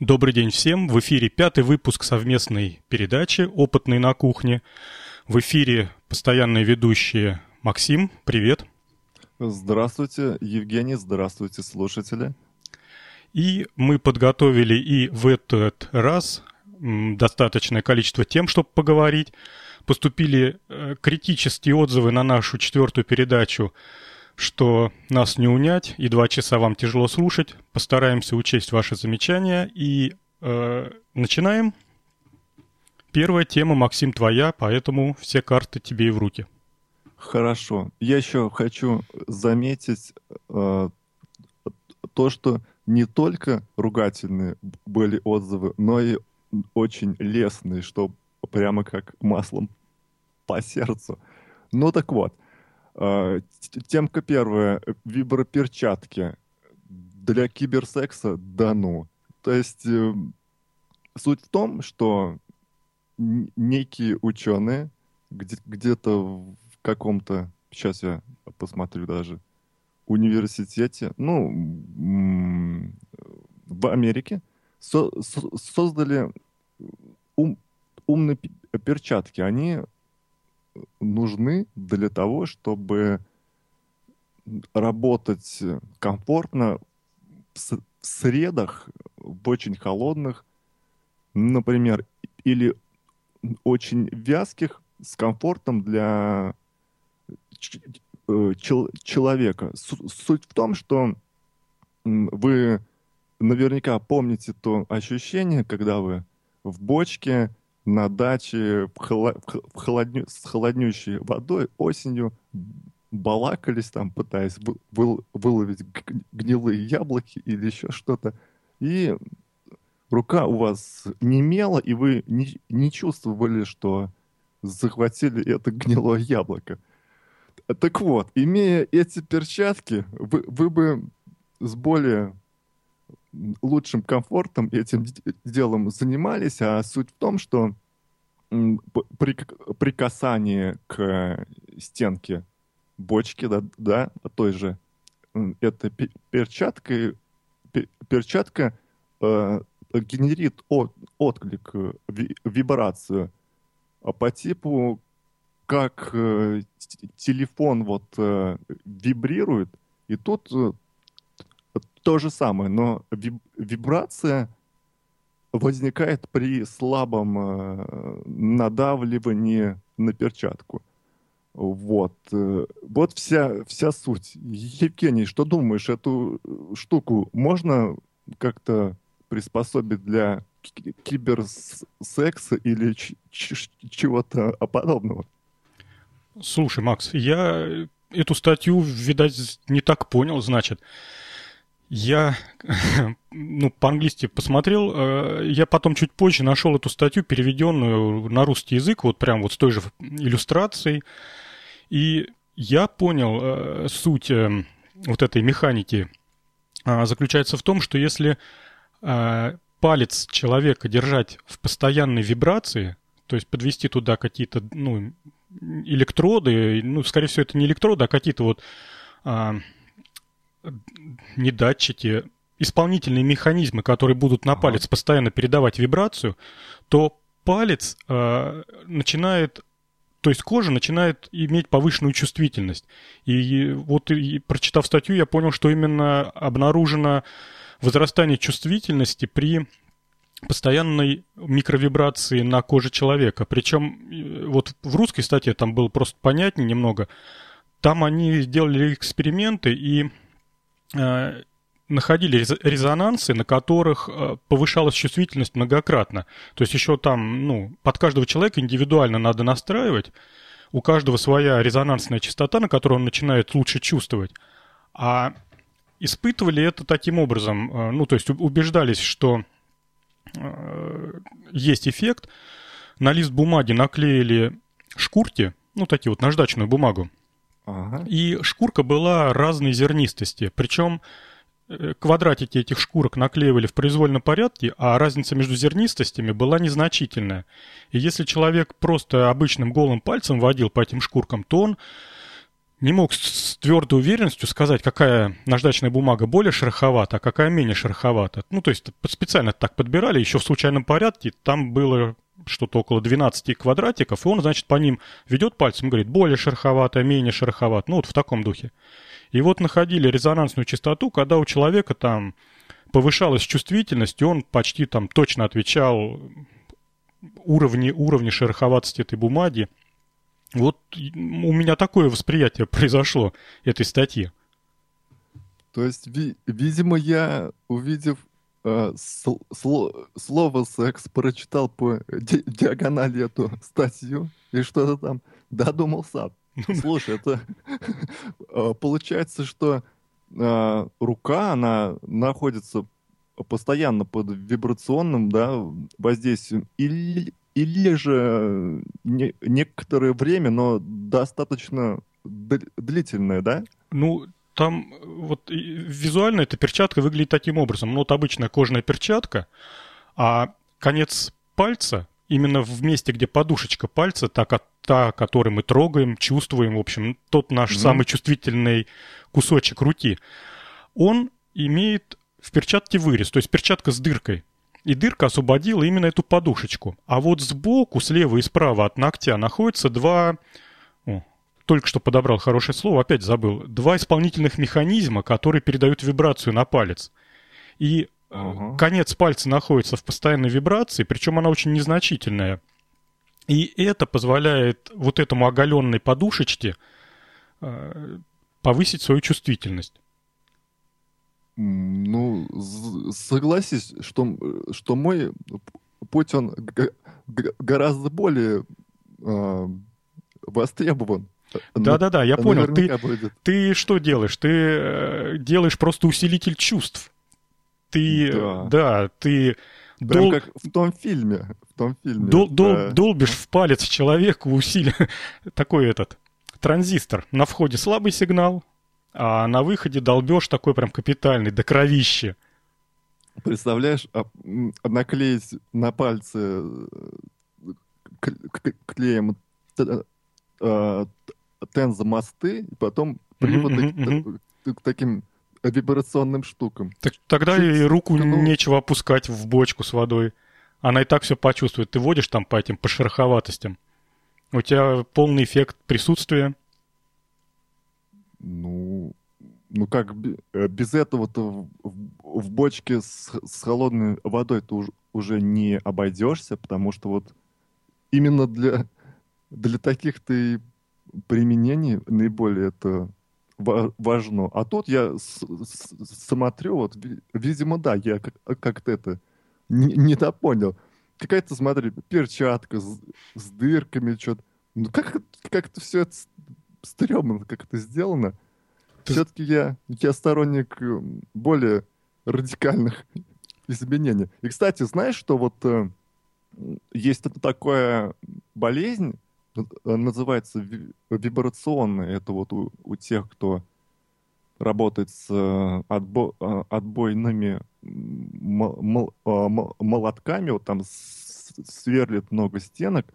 Добрый день всем. В эфире пятый выпуск совместной передачи «Опытный на кухне». В эфире постоянные ведущие Максим, привет. Здравствуйте, Евгений, здравствуйте, слушатели. И мы подготовили и в этот раз достаточное количество тем, чтобы поговорить. Поступили э, критические отзывы на нашу четвертую передачу, что нас не унять, и два часа вам тяжело слушать. Постараемся учесть ваши замечания и э, начинаем. Первая тема, Максим, твоя, поэтому все карты тебе и в руки. Хорошо. Я еще хочу заметить э, то, что не только ругательные были отзывы, но и очень лестные, что прямо как маслом по сердцу. Ну так вот, темка первая. Виброперчатки для киберсекса да ну. То есть э, суть в том, что некие ученые где- где-то в каком-то, сейчас я посмотрю даже, университете, ну, в Америке, со со создали ум умные перчатки. Они нужны для того, чтобы работать комфортно в средах, в очень холодных, например, или очень вязких, с комфортом для э, человека. Суть в том, что вы наверняка помните то ощущение, когда вы в бочке на даче в в холодню, с холоднющей водой осенью балакались там, пытаясь вы, выловить гнилые яблоки или еще что-то. И рука у вас немела, и вы не, не чувствовали, что захватили это гнилое яблоко. Так вот, имея эти перчатки, вы, вы бы с более лучшим комфортом этим делом занимались, а суть в том, что при, при касании к стенке бочки, да, да той же, эта перчатка, перчатка э, генерит от, отклик, э, вибрацию а по типу, как э, телефон вот э, вибрирует, и тут э, то же самое, но виб вибрация возникает при слабом э, надавливании на перчатку. Вот. Э, вот вся, вся суть. Евгений, что думаешь, эту штуку можно как-то приспособить для киберсекса или чего-то подобного? Слушай, Макс, я эту статью, видать, не так понял, значит. Я, ну, по-английски посмотрел, э, я потом чуть позже нашел эту статью, переведенную на русский язык, вот прям вот с той же иллюстрацией, и я понял э, суть э, вот этой механики заключается в том, что если палец человека держать в постоянной вибрации, то есть подвести туда какие-то, ну, электроды, ну, скорее всего, это не электроды, а какие-то вот а, не датчики, исполнительные механизмы, которые будут на палец постоянно передавать вибрацию, то палец а, начинает то есть кожа начинает иметь повышенную чувствительность. И вот и, прочитав статью, я понял, что именно обнаружено возрастание чувствительности при постоянной микровибрации на коже человека. Причем э, вот в русской статье там было просто понятнее немного. Там они сделали эксперименты и э, находили резонансы, на которых э, повышалась чувствительность многократно. То есть еще там, ну, под каждого человека индивидуально надо настраивать. У каждого своя резонансная частота, на которую он начинает лучше чувствовать. А испытывали это таким образом, э, ну, то есть убеждались, что э, есть эффект, на лист бумаги наклеили шкурки, ну, такие вот наждачную бумагу, и шкурка была разной зернистости, причем э, квадратики этих шкурок наклеивали в произвольном порядке, а разница между зернистостями была незначительная. И если человек просто обычным голым пальцем водил по этим шкуркам, то он не мог с твердой уверенностью сказать, какая наждачная бумага более шероховата, а какая менее шероховата. Ну, то есть специально так подбирали, еще в случайном порядке. Там было что-то около 12 квадратиков, и он, значит, по ним ведет пальцем говорит, более шероховатая, менее шероховат. Ну, вот в таком духе. И вот находили резонансную частоту, когда у человека там повышалась чувствительность, и он почти там точно отвечал уровни, уровни шероховатости этой бумаги. Вот у меня такое восприятие произошло этой статьи. То есть, ви- видимо, я, увидев э, сло- слово секс, прочитал по ди- диагонали эту статью и что-то там додумался. Слушай, это э, получается, что э, рука, она находится постоянно под вибрационным да, воздействием или, или же не, некоторое время, но достаточно длительное, да? Ну, там вот визуально эта перчатка выглядит таким образом. Ну, вот обычная кожаная перчатка, а конец пальца именно в месте, где подушечка пальца, та, та которую мы трогаем, чувствуем, в общем, тот наш mm-hmm. самый чувствительный кусочек руки, он имеет в перчатке вырез, то есть перчатка с дыркой. И дырка освободила именно эту подушечку. А вот сбоку, слева и справа от ногтя находятся два... Только что подобрал хорошее слово, опять забыл. Два исполнительных механизма, которые передают вибрацию на палец. И uh конец пальца находится в постоянной вибрации, причем она очень незначительная. И это позволяет вот этому оголенной подушечке э, повысить свою чувствительность. Ну, согласись, что, что мой путь, он гораздо более э, востребован. Да-да-да, я понял. Ты, ты что делаешь? Ты э, делаешь просто усилитель чувств. Ты, да, да ты... Прям дол... как в том фильме. В том фильме. Дол, дол, да. Долбишь в палец человеку усилие. Такой этот транзистор. На входе слабый сигнал, а на выходе долбеж такой прям капитальный, до кровищи. Представляешь, а, наклеить на пальцы э, клеем э, тензомосты, и потом привод к таким вибрационным штукам. Так, тогда и руку ну... нечего опускать в бочку с водой. Она и так все почувствует. Ты водишь там по этим, по шероховатостям. У тебя полный эффект присутствия. Ну, ну как э, без этого-то в, в бочке с, с холодной водой ты уже, уже не обойдешься, потому что вот именно для, для таких ты применений наиболее это важно. А тут я смотрю, вот, видимо, да, я как-то это не, не понял. Какая-то, смотри, перчатка с, с дырками, что-то. Ну как, как-то все это стрёмно как это сделано. Ты... Все-таки я, я сторонник э, более радикальных изменений. И, кстати, знаешь, что вот э, есть такая болезнь, называется вибрационная. Это вот у, у тех, кто работает с э, отбо, отбойными молотками, вот там сверлит много стенок,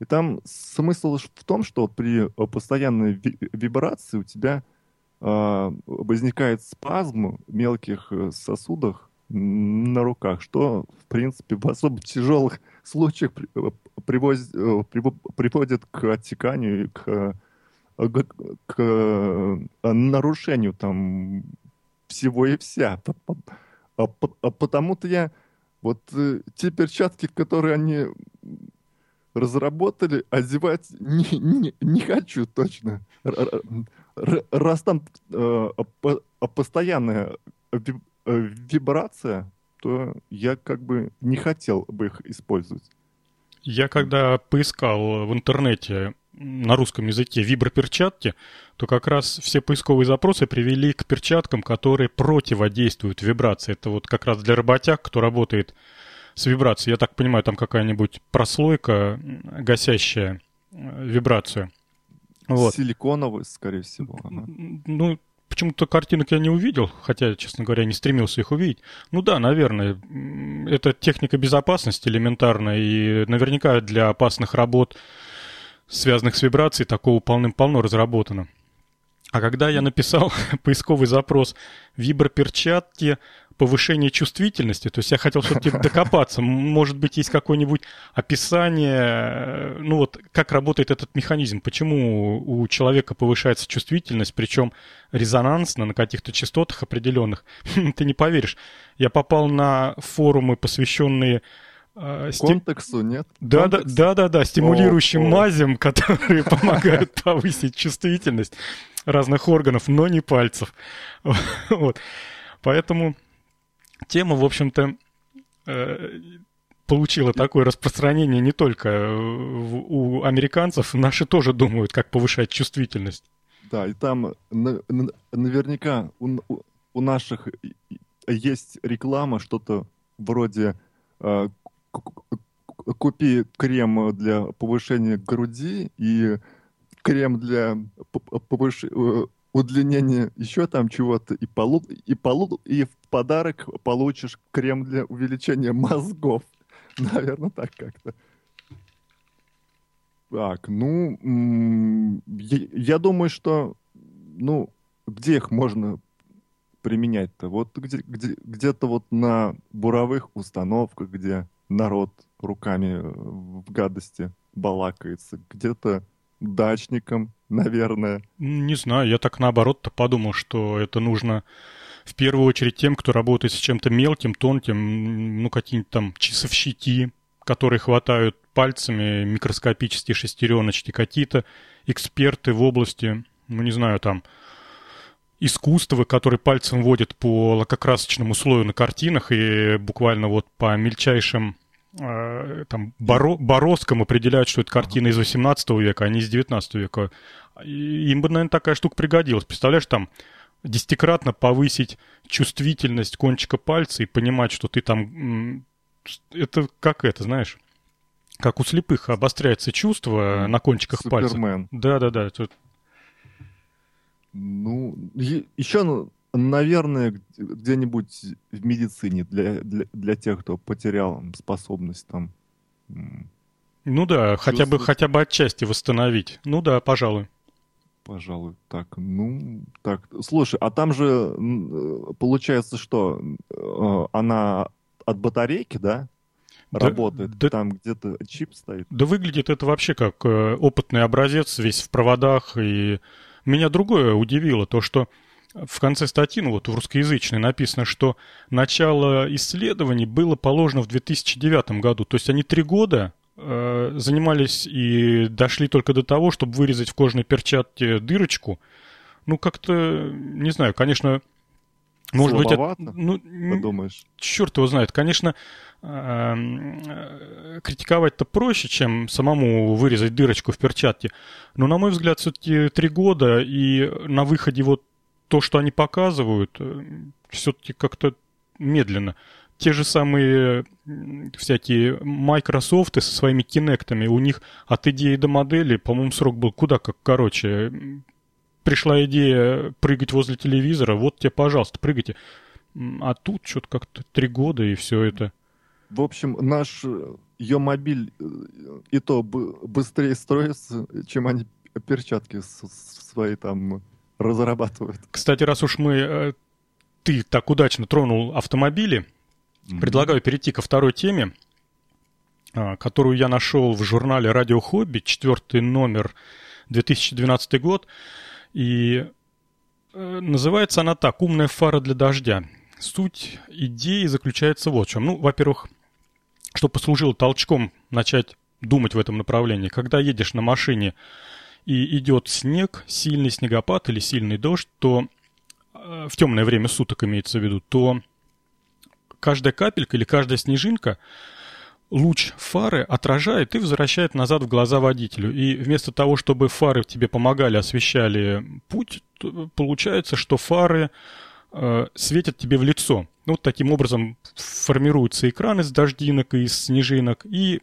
и там смысл в том, что при э, постоянной вибрации у тебя э, возникает спазм в мелких э, сосудах на руках, что, в принципе, в особо тяжелых случаях э, приводит, приводит к оттеканию и к, к, к нарушению там всего и вся. А, а потому-то я вот те перчатки, которые они разработали, одевать не, не, не хочу точно. Раз там э, постоянная вибрация, то я как бы не хотел бы их использовать. Я когда поискал в интернете на русском языке виброперчатки, то как раз все поисковые запросы привели к перчаткам, которые противодействуют вибрации. Это вот как раз для работяг, кто работает с вибрацией. Я так понимаю, там какая-нибудь прослойка, гасящая э, вибрацию. Вот. Силиконовый, скорее всего. Ага. Ну, почему-то картинок я не увидел, хотя, честно говоря, не стремился их увидеть. Ну да, наверное, это техника безопасности элементарная, и наверняка для опасных работ, связанных с вибрацией, такого полным-полно разработано. А когда я написал поисковый запрос «виброперчатки повышение чувствительности. То есть я хотел все-таки докопаться. Может быть, есть какое-нибудь описание, э, ну вот, как работает этот механизм, почему у человека повышается чувствительность, причем резонансно на каких-то частотах определенных. Ты не поверишь. Я попал на форумы, посвященные э, Контексу, нет? Да, да, да, да, да, стимулирующим о, мазям, которые помогают повысить чувствительность разных органов, но не пальцев. Вот. Поэтому тема, в общем-то, э, получила такое распространение не только у американцев, наши тоже думают, как повышать чувствительность. Да, и там наверняка у, у наших есть реклама, что-то вроде э, купи крем для повышения груди и крем для повышения удлинение еще там чего-то, и, полу, и, полу, и в подарок получишь крем для увеличения мозгов. Наверное, так как-то. Так, ну, я, думаю, что, ну, где их можно применять-то? Вот где, где, где-то вот на буровых установках, где народ руками в гадости балакается, где-то дачникам, наверное. Не знаю, я так наоборот-то подумал, что это нужно в первую очередь тем, кто работает с чем-то мелким, тонким, ну, какие-нибудь там часовщики, которые хватают пальцами микроскопические шестереночки, какие-то эксперты в области, ну, не знаю, там, искусства, которые пальцем водят по лакокрасочному слою на картинах и буквально вот по мельчайшим там боро, бороскам определяют, что это картина из 18 века, а не из 19 века. Им бы, наверное, такая штука пригодилась. Представляешь, там десятикратно повысить чувствительность кончика пальца и понимать, что ты там... Это как это, знаешь? Как у слепых обостряется чувство на кончиках Супермен. пальцев. Да-да-да. Ну, еще, наверное, где-нибудь в медицине для, для, для тех, кто потерял способность там... Ну да, хотя бы, хотя бы отчасти восстановить. Ну да, пожалуй. Пожалуй, так, ну, так. Слушай, а там же э, получается, что э, она от батарейки, да? Да, работает. Да, там где-то чип стоит. Да выглядит это вообще как э, опытный образец, весь в проводах. И меня другое удивило, то что в конце статьи, ну вот в русскоязычной написано, что начало исследований было положено в 2009 году. То есть они три года Э, занимались и дошли только до того, чтобы вырезать в кожаной перчатке дырочку. Ну, как-то, не знаю, конечно, может быть, это, ну, подумаешь. Черт его знает. Конечно, э, критиковать-то проще, чем самому вырезать дырочку в перчатке. Но, на мой взгляд, все-таки три года, и на выходе вот то, что они показывают, э, все-таки как-то медленно те же самые всякие Microsoft со своими кинектами, у них от идеи до модели, по-моему, срок был куда как короче. Пришла идея прыгать возле телевизора, вот тебе, пожалуйста, прыгайте. А тут что-то как-то три года и все это. В общем, наш э, ее мобиль э, и то быстрее строится, чем они перчатки свои там разрабатывают. Кстати, раз уж мы э, ты так удачно тронул автомобили, Mm-hmm. Предлагаю перейти ко второй теме, а, которую я нашел в журнале «Радио Хобби», четвертый номер, 2012 год. И э, называется она так «Умная фара для дождя». Суть идеи заключается вот в чем. Ну, во-первых, что послужило толчком начать думать в этом направлении. Когда едешь на машине и идет снег, сильный снегопад или сильный дождь, то э, в темное время суток имеется в виду, то каждая капелька или каждая снежинка луч фары отражает и возвращает назад в глаза водителю. И вместо того, чтобы фары тебе помогали, освещали путь, получается, что фары э, светят тебе в лицо. Вот таким образом формируется экран из дождинок и из снежинок. И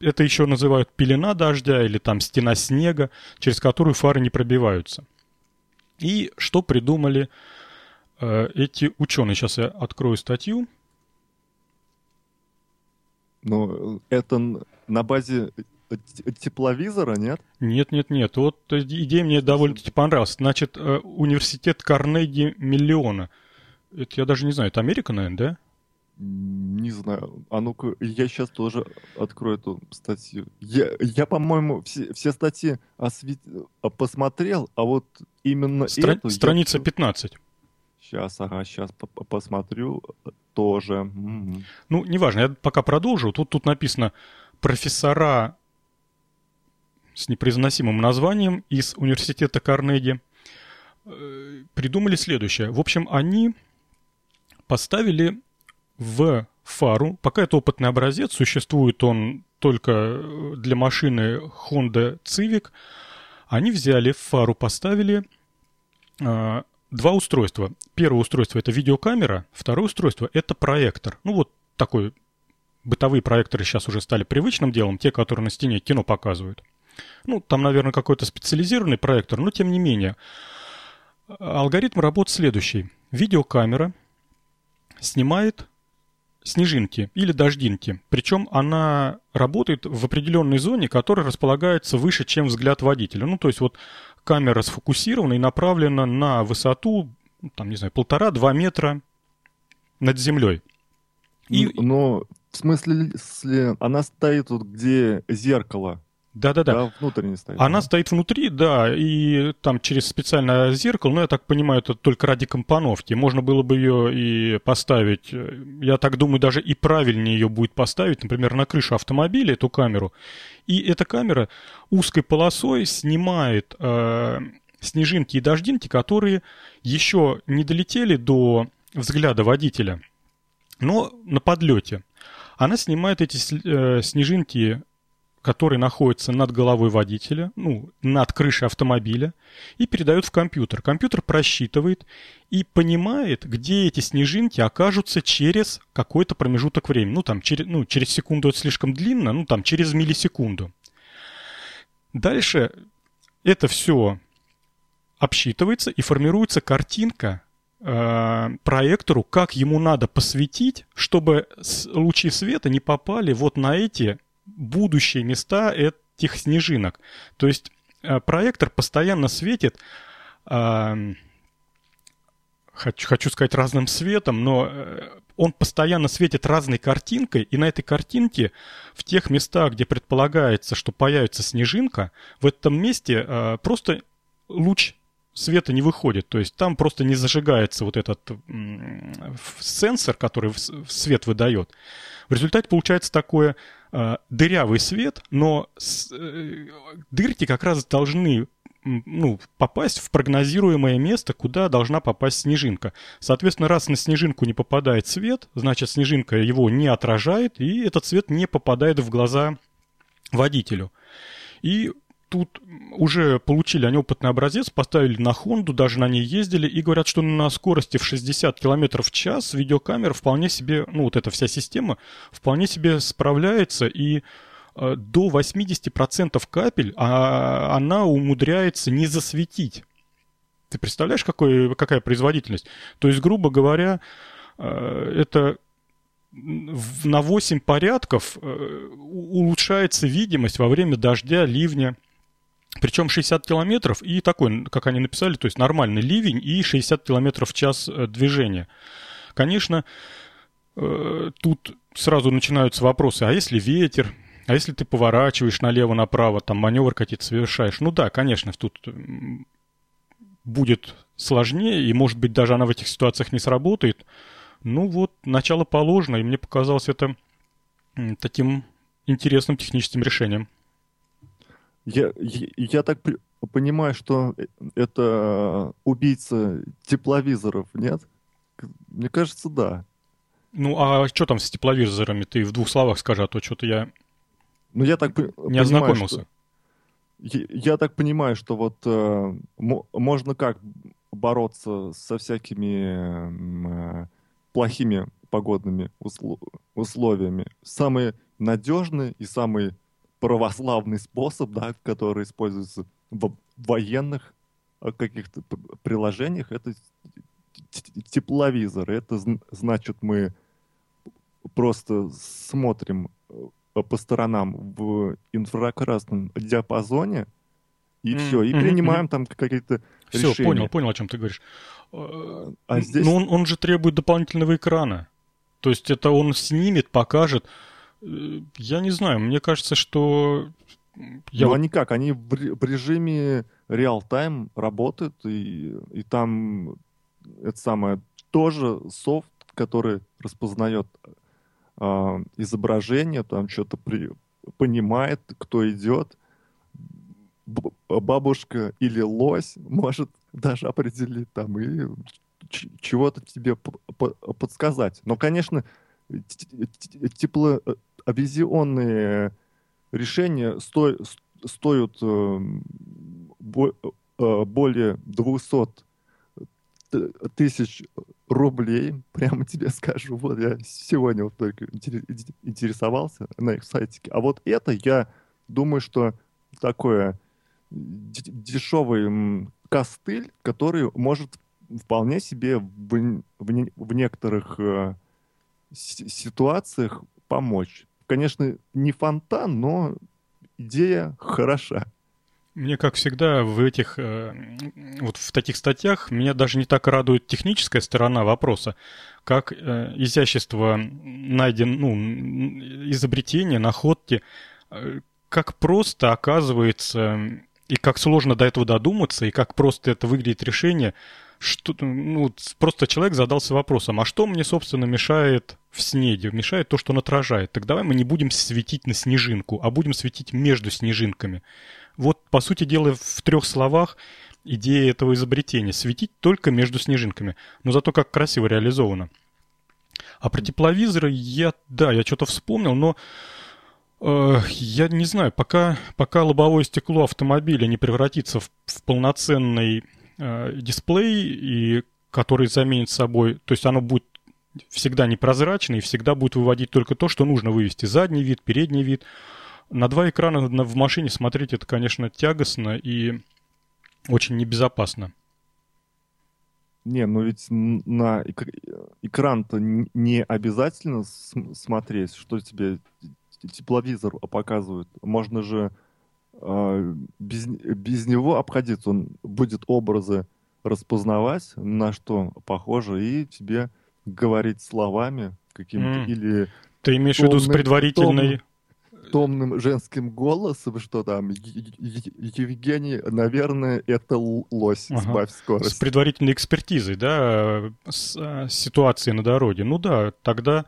это еще называют пелена дождя или там стена снега, через которую фары не пробиваются. И что придумали Э, эти ученые, сейчас я открою статью. Ну, это на базе тепловизора, нет? Нет, нет, нет. Вот идея мне довольно-таки понравилась. Значит, э, университет Карнеги Миллиона. Это я даже не знаю, это Америка, наверное, да? Не знаю. А ну-ка, я сейчас тоже открою эту статью. Я, я по-моему, все, все статьи освет... посмотрел, а вот именно Стра... эту... Страница я... 15. Сейчас, ага, сейчас посмотрю тоже. Ну, неважно, я пока продолжу. Тут, тут написано профессора с непроизносимым названием из университета Карнеги э, придумали следующее. В общем, они поставили в фару, пока это опытный образец, существует он только для машины Honda Civic, они взяли в фару, поставили э, два устройства. Первое устройство это видеокамера, второе устройство это проектор. Ну вот такой бытовые проекторы сейчас уже стали привычным делом, те, которые на стене кино показывают. Ну, там, наверное, какой-то специализированный проектор, но тем не менее. Алгоритм работы следующий. Видеокамера снимает снежинки или дождинки. Причем она работает в определенной зоне, которая располагается выше, чем взгляд водителя. Ну, то есть вот камера сфокусирована и направлена на высоту, ну, там, не знаю, полтора-два метра над землей. И... Но в смысле, она стоит вот где зеркало, да-да-да. Да, внутренне стоит. Она да. стоит внутри, да, и там через специальное зеркало, но я так понимаю, это только ради компоновки. Можно было бы ее и поставить, я так думаю, даже и правильнее ее будет поставить, например, на крышу автомобиля, эту камеру. И эта камера узкой полосой снимает э, снежинки и дождинки, которые еще не долетели до взгляда водителя, но на подлете. Она снимает эти э, снежинки который находится над головой водителя, ну, над крышей автомобиля, и передает в компьютер. Компьютер просчитывает и понимает, где эти снежинки окажутся через какой-то промежуток времени. Ну, там, через, ну, через секунду это слишком длинно, ну, там, через миллисекунду. Дальше это все обсчитывается и формируется картинка э, проектору, как ему надо посветить, чтобы лучи света не попали вот на эти будущие места этих снежинок. То есть э, проектор постоянно светит, э, хочу, хочу сказать разным светом, но э, он постоянно светит разной картинкой, и на этой картинке в тех местах, где предполагается, что появится снежинка, в этом месте э, просто луч света не выходит. То есть там просто не зажигается вот этот сенсор, который свет выдает. В результате получается такое дырявый свет, но э, дырки как раз должны ну, попасть в прогнозируемое место, куда должна попасть снежинка. Соответственно, раз на снежинку не попадает свет, значит, снежинка его не отражает, и этот свет не попадает в глаза водителю. И тут уже получили они опытный образец, поставили на Хонду, даже на ней ездили, и говорят, что на скорости в 60 км в час видеокамера вполне себе, ну вот эта вся система, вполне себе справляется, и э, до 80% капель а, она умудряется не засветить. Ты представляешь, какой, какая производительность? То есть, грубо говоря, э, это на 8 порядков э, улучшается видимость во время дождя, ливня, причем 60 километров и такой, как они написали, то есть нормальный ливень и 60 километров в час э, движения. Конечно, э, тут сразу начинаются вопросы, а если ветер, а если ты поворачиваешь налево-направо, там маневр какие-то совершаешь? Ну да, конечно, тут будет сложнее, и, может быть, даже она в этих ситуациях не сработает. Ну вот, начало положено, и мне показалось это таким интересным техническим решением. Я, я, я так при, понимаю, что э, это убийца тепловизоров, нет? Мне кажется, да. Ну, а что там с тепловизорами? Ты в двух словах скажи, а то что-то я... Ну, я так не понимаю, ознакомился. Что... Я, я так понимаю, что вот э, можно как бороться со всякими э, плохими погодными услов... условиями. Самый надежный и самый православный способ, да, который используется в военных э, каких-то приложениях, это тепловизор. Это значит, мы просто смотрим э, по сторонам в инфракрасном диапазоне, и mm-hmm. все, и принимаем mm-hmm. там какие-то все, решения. понял, понял, о чем ты говоришь. А здесь... Но он, он же требует дополнительного экрана. То есть это он снимет, покажет. Э, я не знаю, мне кажется, что... Я... Ну, они как? Они в режиме реал-тайм работают, и, и там это самое тоже софт, который распознает э, изображение, там что-то при, понимает, кто идет. Бабушка или лось может даже определить там и чего-то тебе подсказать. Но, конечно, тепловизионные решения сто стоят э, э, более 200 тысяч рублей, прямо тебе скажу. Вот я сегодня вот только интересовался на их сайтике. А вот это, я думаю, что такое дешевый костыль, который может вполне себе в, в, в некоторых э, ситуациях помочь. Конечно, не фонтан, но идея хороша. Мне, как всегда, в этих, э, вот в таких статьях меня даже не так радует техническая сторона вопроса, как э, изящество найден, ну, изобретения, находки, э, как просто оказывается, и как сложно до этого додуматься, и как просто это выглядит решение, что, ну, просто человек задался вопросом, а что мне, собственно, мешает в снеде? Мешает то, что он отражает. Так давай мы не будем светить на снежинку, а будем светить между снежинками. Вот, по сути дела, в трех словах идея этого изобретения. Светить только между снежинками. Но зато как красиво реализовано. А про тепловизоры я, да, я что-то вспомнил, но я не знаю, пока, пока лобовое стекло автомобиля не превратится в, в полноценный э, дисплей, и который заменит собой, то есть оно будет всегда непрозрачно и всегда будет выводить только то, что нужно вывести. Задний вид, передний вид – на два экрана в машине смотреть это, конечно, тягостно и очень небезопасно. Не, ну ведь на экран-то не обязательно смотреть, что тебе тепловизор показывает. Можно же э, без, без него обходиться. Он будет образы распознавать, на что похоже, и тебе говорить словами какими-то mm. или... Ты имеешь в виду с предварительной... Том, томным женским голосом, что там Евгений, наверное, это лось, ага. сбавь скорость. С предварительной экспертизой, да, с, а, с ситуацией на дороге. Ну да, тогда...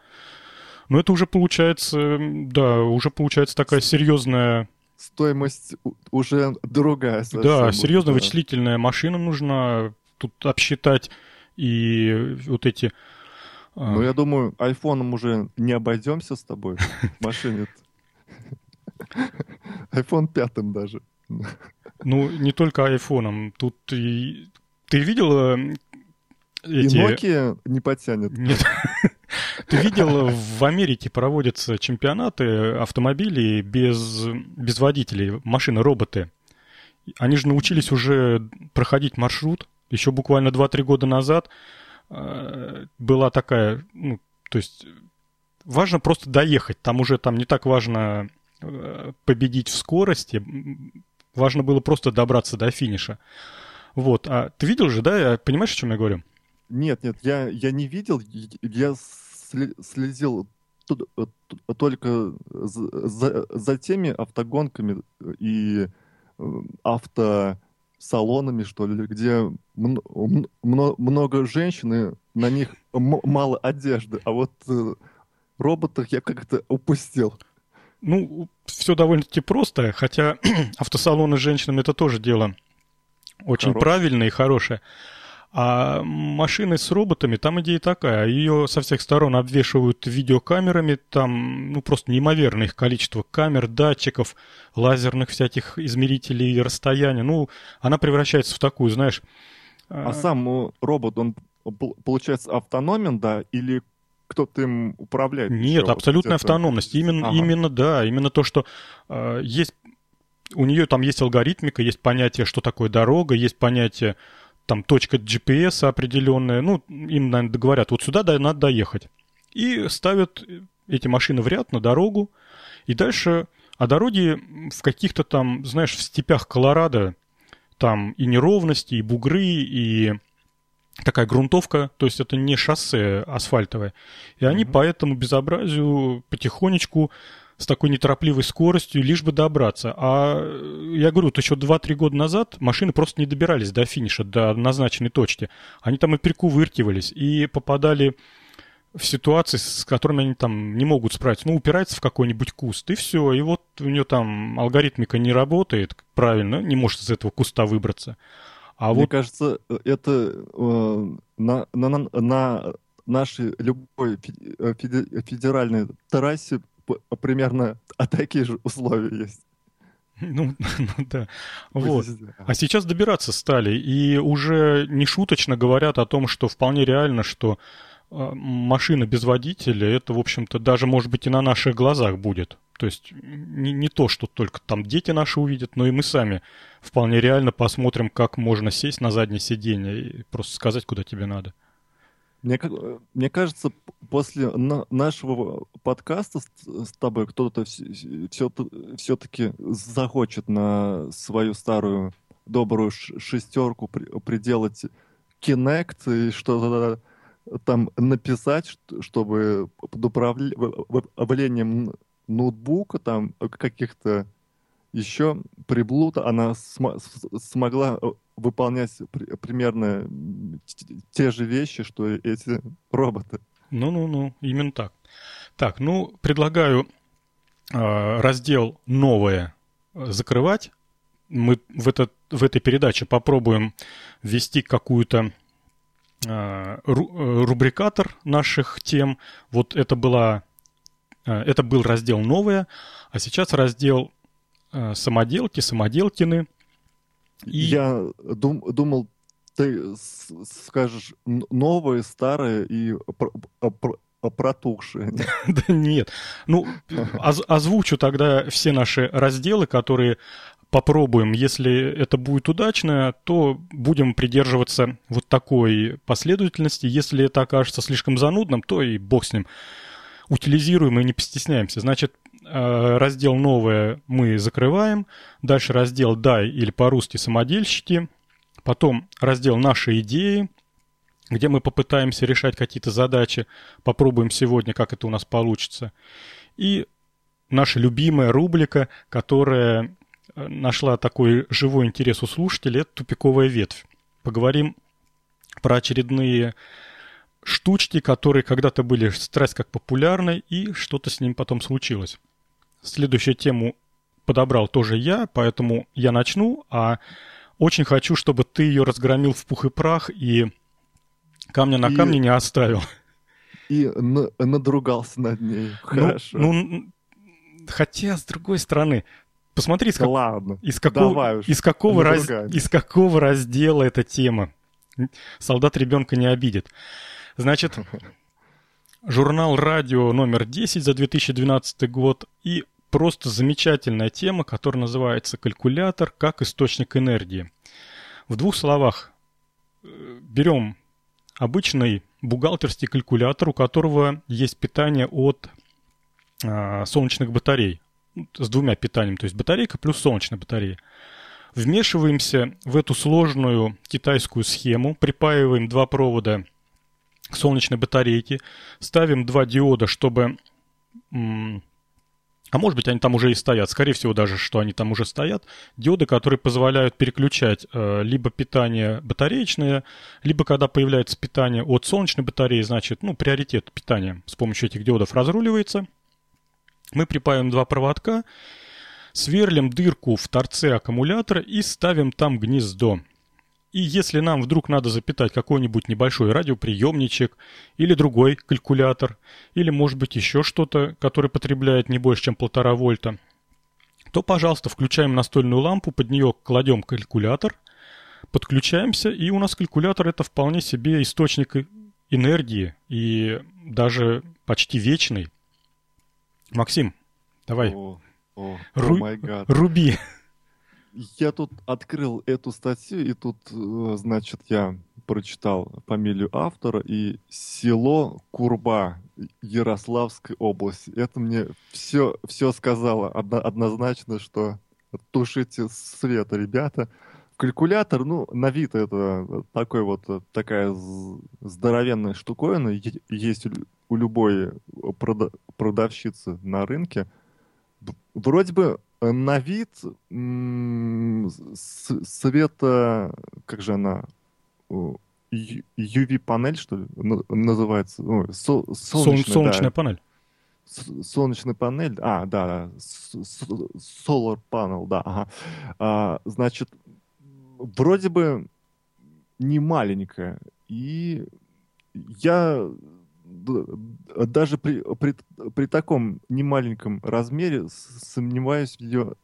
Ну это уже получается, да, уже получается такая серьезная... Стоимость уже другая. Да, серьезная да. вычислительная машина нужна тут обсчитать и вот эти... А, ну, я думаю, айфоном уже не обойдемся с тобой машине. iPhone пятым даже. Ну, не только айфоном. Тут и... Ты видел эти... И Nokia не потянет. Нет. Ты видел, в Америке проводятся чемпионаты автомобилей без, без водителей, машины-роботы. Они же научились уже проходить маршрут. Еще буквально 2-3 года назад э, была такая, ну, то есть важно просто доехать. Там уже там не так важно э, победить в скорости, важно было просто добраться до финиша. Вот, а ты видел же, да, понимаешь, о чем я говорю? Нет, нет, я, я не видел, я следил только за, за теми автогонками и э, автосалонами, что ли, где много женщин, и на них мало одежды, а вот э, роботах я как-то упустил. Ну, все довольно-таки просто, хотя автосалоны с женщинами это тоже дело очень Хорош. правильное и хорошее. А машины с роботами, там идея такая, ее со всех сторон обвешивают видеокамерами, там ну, просто неимоверное их количество камер, датчиков, лазерных всяких измерителей расстояния. Ну, она превращается в такую, знаешь... А, а сам робот, он получается автономен, да, или кто-то им управляет. Нет, абсолютная автономность. Именно, ага. именно, да, именно то, что э, есть у нее там есть алгоритмика, есть понятие, что такое дорога, есть понятие там точка GPS определенная. Ну, им, наверное, говорят, вот сюда надо доехать. И ставят эти машины в ряд на дорогу, И дальше, а дороги в каких-то там, знаешь, в степях Колорадо, там и неровности, и бугры, и такая грунтовка, то есть это не шоссе асфальтовое. И они mm-hmm. по этому безобразию потихонечку с такой неторопливой скоростью, лишь бы добраться. А я говорю, вот еще 2-3 года назад машины просто не добирались до финиша, до назначенной точки. Они там и прикувыркивались, и попадали в ситуации, с которыми они там не могут справиться. Ну, упирается в какой-нибудь куст, и все. И вот у нее там алгоритмика не работает правильно, не может из этого куста выбраться. А Мне вот... кажется, это э, на, на, на нашей любой э, федеральной трассе примерно а такие же условия есть. Ну, ну да. Вот. А сейчас добираться стали. И уже не шуточно говорят о том, что вполне реально, что э, машина без водителя, это, в общем-то, даже, может быть, и на наших глазах будет. То есть не, не то, что только там дети наши увидят, но и мы сами вполне реально посмотрим, как можно сесть на заднее сиденье и просто сказать, куда тебе надо. Мне, мне кажется, после на, нашего подкаста с, с тобой кто-то все, все-таки захочет на свою старую добрую шестерку при, приделать Kinect и что-то там написать, чтобы под управлением ноутбука, там каких-то еще приблуд, она см смогла выполнять при, примерно те же вещи, что и эти роботы. Ну-ну-ну, именно так. Так, ну, предлагаю э, раздел «Новое» закрывать. Мы в, этот, в этой передаче попробуем ввести какую-то э, рубрикатор наших тем. Вот это была э, это был раздел «Новое», а сейчас раздел э, «Самоделки», «Самоделкины». И... Я дум, думал, ты скажешь новые, старые и протухшие. Да нет. Ну, озвучу тогда все наши разделы, которые попробуем. Если это будет удачно, то будем придерживаться вот такой последовательности. Если это окажется слишком занудным, то и бог с ним. Утилизируем и не постесняемся. Значит, Э, раздел «Новое» мы закрываем. Дальше раздел «Дай» или по-русски «Самодельщики». Потом раздел «Наши идеи», где мы попытаемся решать какие-то задачи. Попробуем сегодня, как это у нас получится. И наша любимая рубрика, которая э, нашла такой живой интерес у слушателей, это «Тупиковая ветвь». Поговорим про очередные штучки, которые когда-то были страсть как популярны, и что-то с ним потом случилось. Следующую тему подобрал тоже я, поэтому я начну, а очень хочу, чтобы ты ее разгромил в пух и прах и камня на и... камне не оставил. И на- надругался над ней. Ну, Хорошо. Ну, хотя, с другой стороны, посмотри, из, как... Ладно, из, какого... Уж, из, какого раз... из какого раздела эта тема. Солдат ребенка не обидит. Значит, журнал «Радио» номер 10 за 2012 год и просто замечательная тема, которая называется «Калькулятор как источник энергии». В двух словах, э, берем обычный бухгалтерский калькулятор, у которого есть питание от а, солнечных батарей, с двумя питаниями, то есть батарейка плюс солнечная батарея. Вмешиваемся в эту сложную китайскую схему, припаиваем два провода к солнечной батарейке, ставим два диода, чтобы а может быть, они там уже и стоят. Скорее всего, даже, что они там уже стоят. Диоды, которые позволяют переключать э, либо питание батареечное, либо когда появляется питание от солнечной батареи, значит, ну, приоритет питания с помощью этих диодов разруливается. Мы припаиваем два проводка, сверлим дырку в торце аккумулятора и ставим там гнездо. И если нам вдруг надо запитать какой-нибудь небольшой радиоприемничек или другой калькулятор, или может быть еще что-то, которое потребляет не больше, чем полтора вольта, то, пожалуйста, включаем настольную лампу, под нее кладем калькулятор, подключаемся, и у нас калькулятор это вполне себе источник энергии и даже почти вечный. Максим, давай. О, о, Ру- oh руби. Я тут открыл эту статью, и тут, э, значит, я прочитал фамилию автора и село Курба Ярославской области. Это мне все, все сказало одно, однозначно, что тушите свет, ребята. Калькулятор, ну, на вид это такой вот, такая здоровенная штуковина, есть у любой продавщицы на рынке. Вроде бы на вид света, как же она, UV-панель, что ли, называется? Со, солнечная, солнечная да. панель. Солнечная панель, а, да, solar panel, да, ага. А, значит, вроде бы не маленькая, и я даже при, при, при таком немаленьком размере сомневаюсь в ее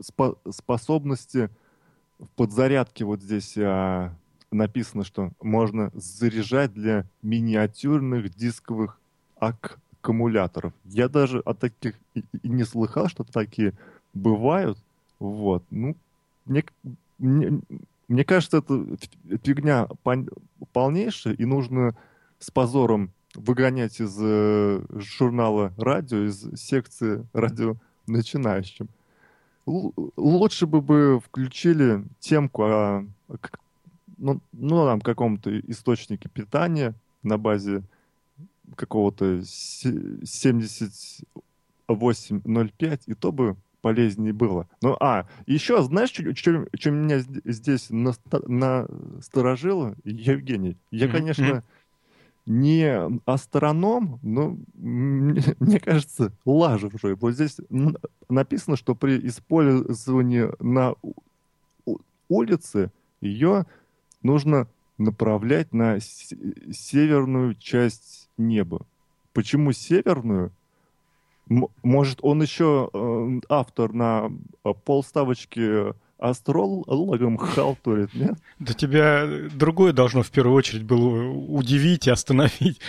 спо способности в подзарядке вот здесь а, написано, что можно заряжать для миниатюрных дисковых аккумуляторов. Я даже о таких и, и не слыхал, что такие бывают. Вот. Ну, мне, мне, мне кажется, это фигня полнейшая, и нужно с позором выгонять из э, журнала радио, из секции радио начинающим. Л- лучше бы бы включили темку о ну, ну там каком-то источнике питания на базе какого-то 7805, и то бы полезнее было. Ну, а, еще, знаешь, что меня здесь насторожило, Евгений? Я, конечно, не астроном, но мне, кажется, лажевший. Вот здесь написано, что при использовании на улице ее нужно направлять на северную часть неба. Почему северную? Может, он еще э, автор на э, полставочки астрологом халтурит, нет? Да тебя другое должно в первую очередь было удивить и остановить.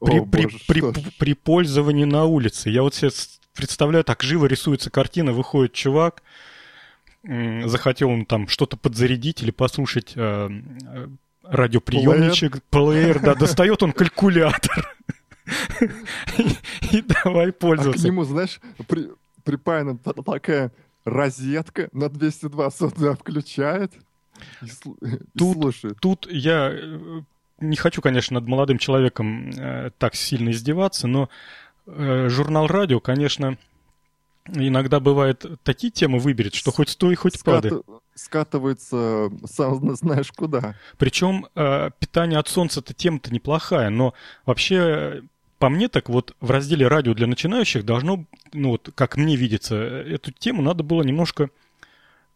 При, О, при, боже, при, при пользовании на улице. Я вот себе представляю, так живо рисуется картина, выходит чувак, захотел он там что-то подзарядить или послушать э, э радиоприемничек, плеер, да, достает он калькулятор. И давай пользоваться. А к нему, знаешь, припаяна такая розетка на 220 да, включает и, тут, слушает. Тут я э, не хочу, конечно, над молодым человеком э, так сильно издеваться, но э, журнал «Радио», конечно, иногда бывает такие темы выберет, что хоть стой, хоть Скат... падай. Скатывается сам знаешь куда. Причем э, питание от солнца-то тема-то неплохая, но вообще по мне так вот в разделе радио для начинающих должно, ну вот как мне видится, эту тему надо было немножко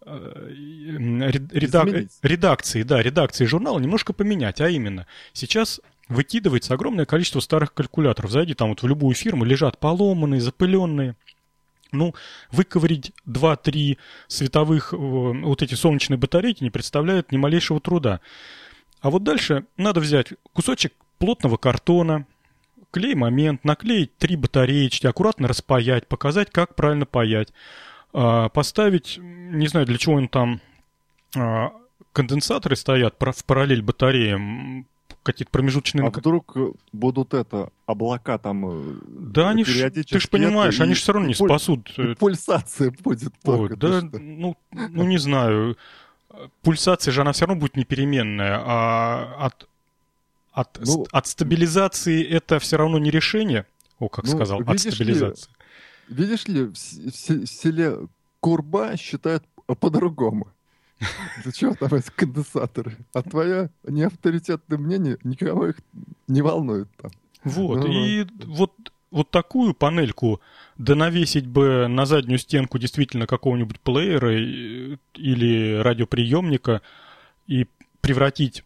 э, редак... редакции, да, редакции журнала немножко поменять, а именно сейчас выкидывается огромное количество старых калькуляторов. Зайди там вот в любую фирму, лежат поломанные, запыленные. Ну, выковырить 2-3 световых э, вот эти солнечные батарейки не представляет ни малейшего труда. А вот дальше надо взять кусочек плотного картона, клей момент, наклеить три батареечки, аккуратно распаять, показать, как правильно паять. А, поставить, не знаю, для чего он там а, конденсаторы стоят в параллель батареям, какие-то промежуточные... А вдруг будут это, облака там э, Да, они ж, ты же понимаешь, они же все равно не спасут. И пульсация будет только. Ой, да, ну, ну, не знаю. Пульсация же, она все равно будет непеременная, а от от, ну, от стабилизации это все равно не решение. О, как ну, сказал, от стабилизации. Ли, видишь ли, в, в селе Курба считают по-другому. Зачем там эти конденсаторы? А твое неавторитетное мнение никого их не волнует там. Вот, ну, и вот, вот такую панельку да навесить бы на заднюю стенку действительно какого-нибудь плеера или радиоприемника и превратить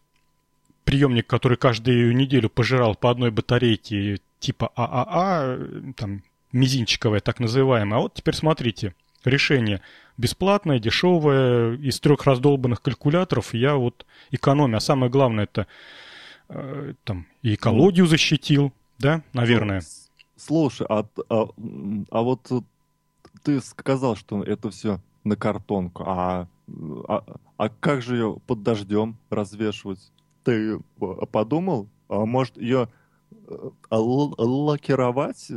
приемник, который каждую неделю пожирал по одной батарейке типа ААА, там, мизинчиковая так называемая. А вот теперь смотрите, решение бесплатное, дешевое, из трех раздолбанных калькуляторов я вот экономия. А самое главное, это э, там и экологию защитил, да, наверное. Слушай, а, а, а вот ты сказал, что это все на картонку, а, а, а как же ее под дождем развешивать? Ты подумал, а может ее лакировать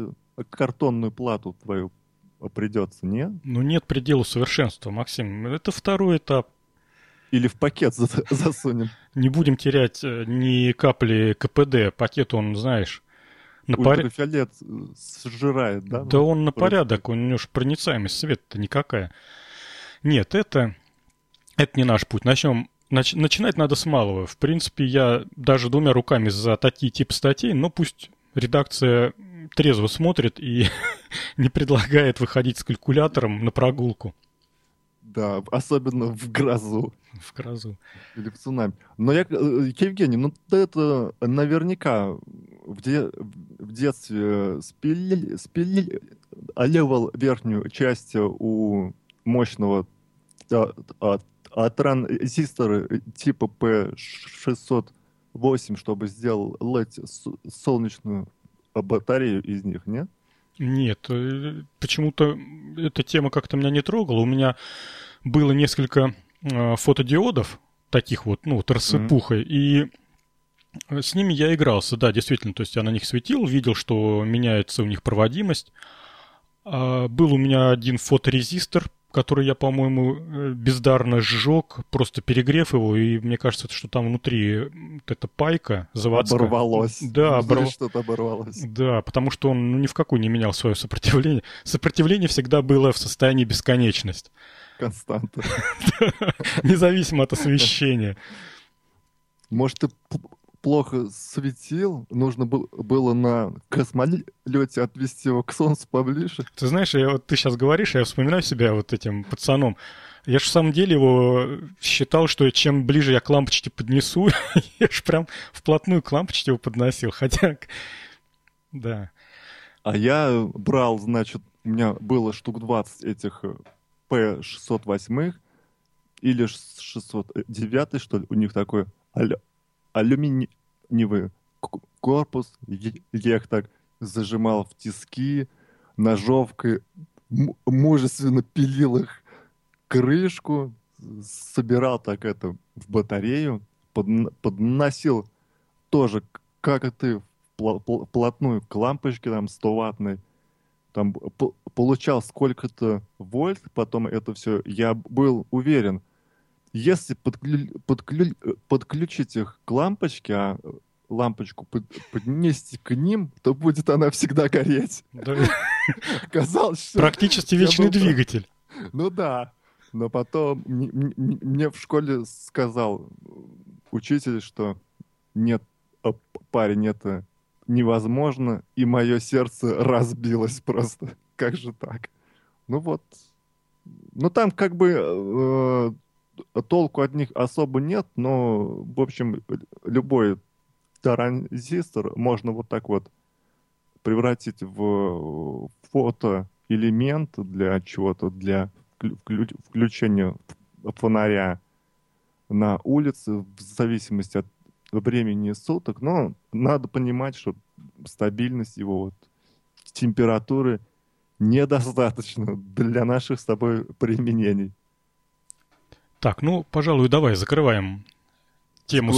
картонную плату твою придется, нет? Ну нет предела совершенства, Максим. Это второй этап. Или в пакет засунем. Не будем терять э, ни капли КПД. Пакет, он, знаешь, на порядок. Ультрафиолет сжирает, да? Да он на порядок, у него же проницаемость света-то никакая. Нет, это, это не наш путь. Начнем Нач, начинать надо с малого. В принципе, я даже двумя руками за такие типы статей, но пусть редакция трезво смотрит и не предлагает выходить с калькулятором на прогулку. Да, особенно в грозу. В грозу. Или в цунами. Но я, э, Евгений, ну это наверняка в, де, в детстве спилили, спилили олевал верхнюю часть у мощного а, а, а, транзистора типа P608, чтобы сделал LED солнечную батарею из них, нет? Нет, э, почему-то эта тема как-то меня не трогала. У меня было несколько э, фотодиодов, таких вот, ну, вот рассыпухой, mm-hmm. и с ними я игрался, да, действительно. То есть я на них светил, видел, что меняется у них проводимость. А, был у меня один фоторезистор который я, по-моему, э, бездарно сжег, просто перегрев его, и мне кажется, что там внутри вот эта пайка заводская. Оборвалось. Да, оборв... что-то оборвалось. Да, потому что он ну, ни в какую не менял свое сопротивление. Сопротивление всегда было в состоянии бесконечность. Константа. Независимо от освещения. Может, ты плохо светил, нужно был, было на космолете отвести его к Солнцу поближе. Ты знаешь, я, вот ты сейчас говоришь, я вспоминаю себя вот этим пацаном. Я же в самом деле его считал, что чем ближе я к лампочке поднесу, я же прям вплотную к лампочке его подносил, хотя... Да. А я брал, значит, у меня было штук 20 этих P608 э, или 609, что ли, у них такой алюминиевый корпус, я их так зажимал в тиски, ножовкой мужественно пилил их крышку, собирал так это в батарею, под, подносил тоже, как и ты, плотную к лампочке там 100 ваттной, там получал сколько-то вольт, потом это все, я был уверен, если подклю, подклю, подключить их к лампочке, а лампочку под, поднести к ним, то будет она всегда гореть. Да. Оказалось, что... Практически вечный был... двигатель. Ну да. Но потом мне в школе сказал учитель, что нет, а, парень, это невозможно, и мое сердце разбилось просто. Как же так? Ну вот. Ну там как бы э, толку от них особо нет, но, в общем, любой транзистор можно вот так вот превратить в фотоэлемент для чего-то, для включения фонаря на улице в зависимости от времени суток, но надо понимать, что стабильность его вот температуры недостаточно для наших с тобой применений. Так, ну, пожалуй, давай закрываем тему,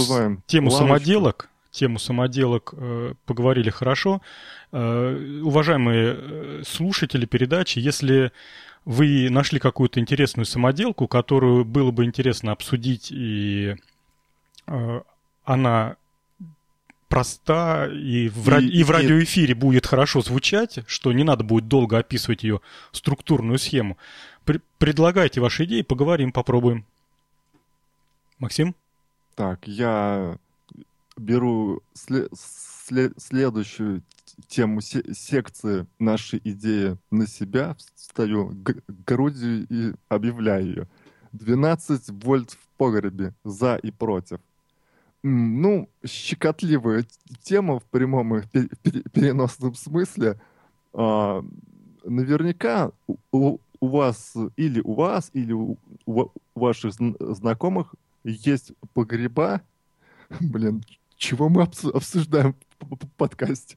тему самоделок. Тему самоделок э, поговорили хорошо. Э, уважаемые э, слушатели передачи, если вы нашли какую-то интересную самоделку, которую было бы интересно обсудить, и э, она проста и в, и, ради, и в радиоэфире будет хорошо звучать, что не надо будет долго описывать ее структурную схему. При, предлагайте ваши идеи, поговорим, попробуем. Максим? Так, я беру сле- сле- следующую тему се- секции нашей идеи на себя, встаю г- грудью и объявляю ее. 12 вольт в погребе, за и против. Ну, щекотливая тема в прямом и переносном смысле. А, наверняка у, у вас или у вас, или у, у ваших знакомых есть погреба. Блин, чего мы обсуждаем в подкасте?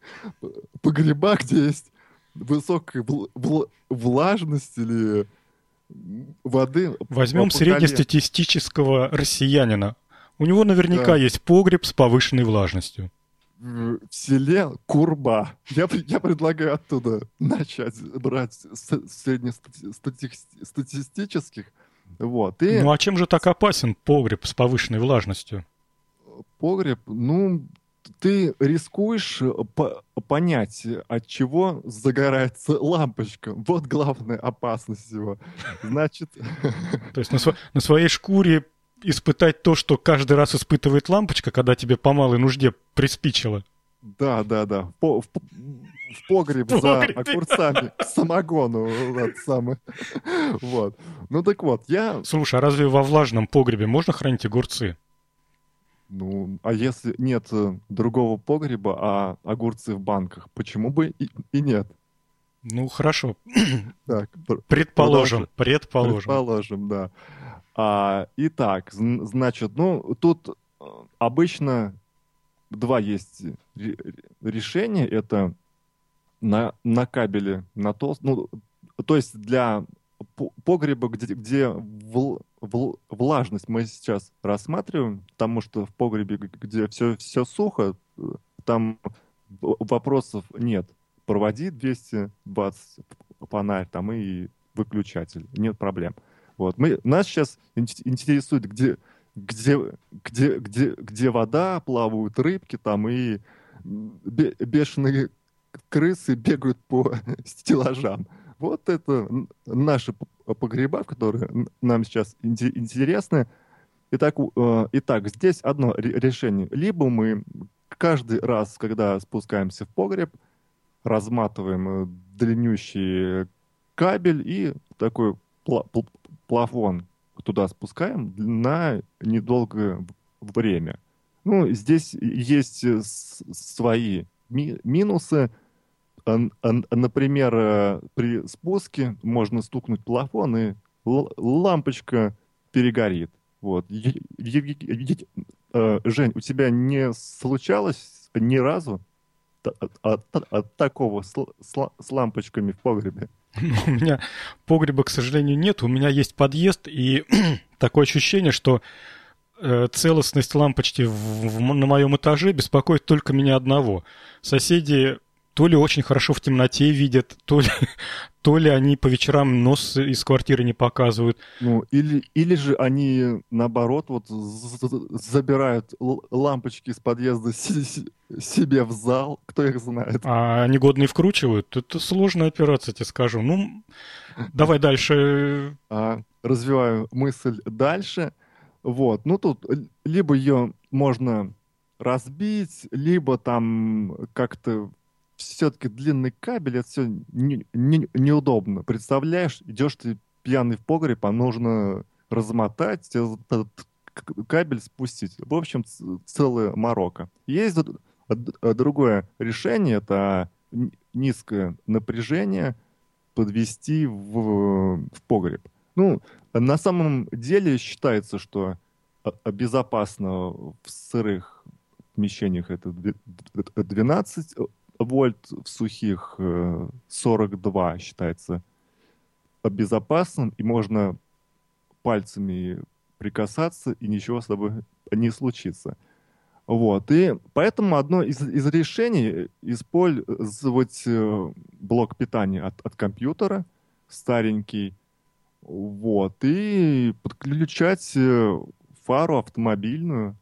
Погреба, где есть высокая влажность или воды. Возьмем среднестатистического россиянина. У него наверняка Да. есть погреб с повышенной влажностью. в селе Курба. Я, я предлагаю оттуда начать брать среднестатистических. Вот. И Ну а чем же так опасен погреб с повышенной влажностью? погреб, ну, ты рискуешь э, по- понять, от чего загорается лампочка. Вот главная опасность его. Значит, То есть на, сво- на своей шкуре испытать то, что каждый раз испытывает лампочка, когда тебе по малой нужде приспичило. Да, да, да, в, по- в в погреб за огурцами к самогону. вот самый. Вот. Ну так вот, я Слушай, а разве во влажном погребе можно хранить огурцы? Ну, а если нет э, другого погреба, а огурцы в банках, почему бы и, и нет? Ну, хорошо. Так, Предположим, предположим. предположим, да. А, итак, зн- значит, ну, тут э, обычно два есть ре- решения. Это на, на кабеле, на толст... Ну, то есть для по- погреба, где, где вл- вл- влажность мы сейчас рассматриваем, потому что в погребе, где все, все сухо, там вопросов нет. Проводи 220 фонарь там и выключатель, нет проблем. Вот. Мы, нас сейчас ин- интересует, где, где, где, где, где вода, плавают рыбки там и бе- бешеные крысы бегают по стеллажам. Вот это наши погреба, которые нам сейчас инте- интересны. Итак, э, итак, здесь одно ре- решение. Либо мы каждый раз, когда спускаемся в погреб, разматываем э, длиннющий кабель и такой пла- пл- плафон туда спускаем на недолгое время. Ну, здесь есть э, свои ми- минусы. Например, э, при спуске можно стукнуть плафон, и лампочка перегорит. Вот. Э, Жень, у тебя не случалось ни разу от, такого с лампочками в погребе? У меня погреба, к сожалению, нет. У меня есть подъезд, и такое ощущение, что э, целостность лампочки в- в- на моем этаже беспокоит только меня одного. Соседи то ли очень хорошо в темноте видят, то ли, то ли они по вечерам нос из квартиры не показывают. Ну, или, или же они, наоборот, вот забирают лампочки из подъезда себе в зал, кто их знает. А негодные вкручивают. Это сложная операция, тебе скажу. Ну, давай дальше. А, развиваю мысль дальше. Вот, ну тут либо ее можно разбить, либо там как-то все-таки длинный кабель, это все не- не- неудобно. Представляешь, идешь ты пьяный в погреб, а нужно размотать, этот к- кабель спустить. В общем, целая морока. Есть другое решение, это низкое напряжение подвести в, в погреб. Ну, на самом деле считается, что безопасно в сырых помещениях это две- д- 12 вольт, в сухих э, 42 считается безопасным, и можно пальцами прикасаться, и ничего с тобой не случится. Вот, и поэтому одно из, из решений использовать э, блок питания от, от компьютера, старенький, вот, и подключать э, фару автомобильную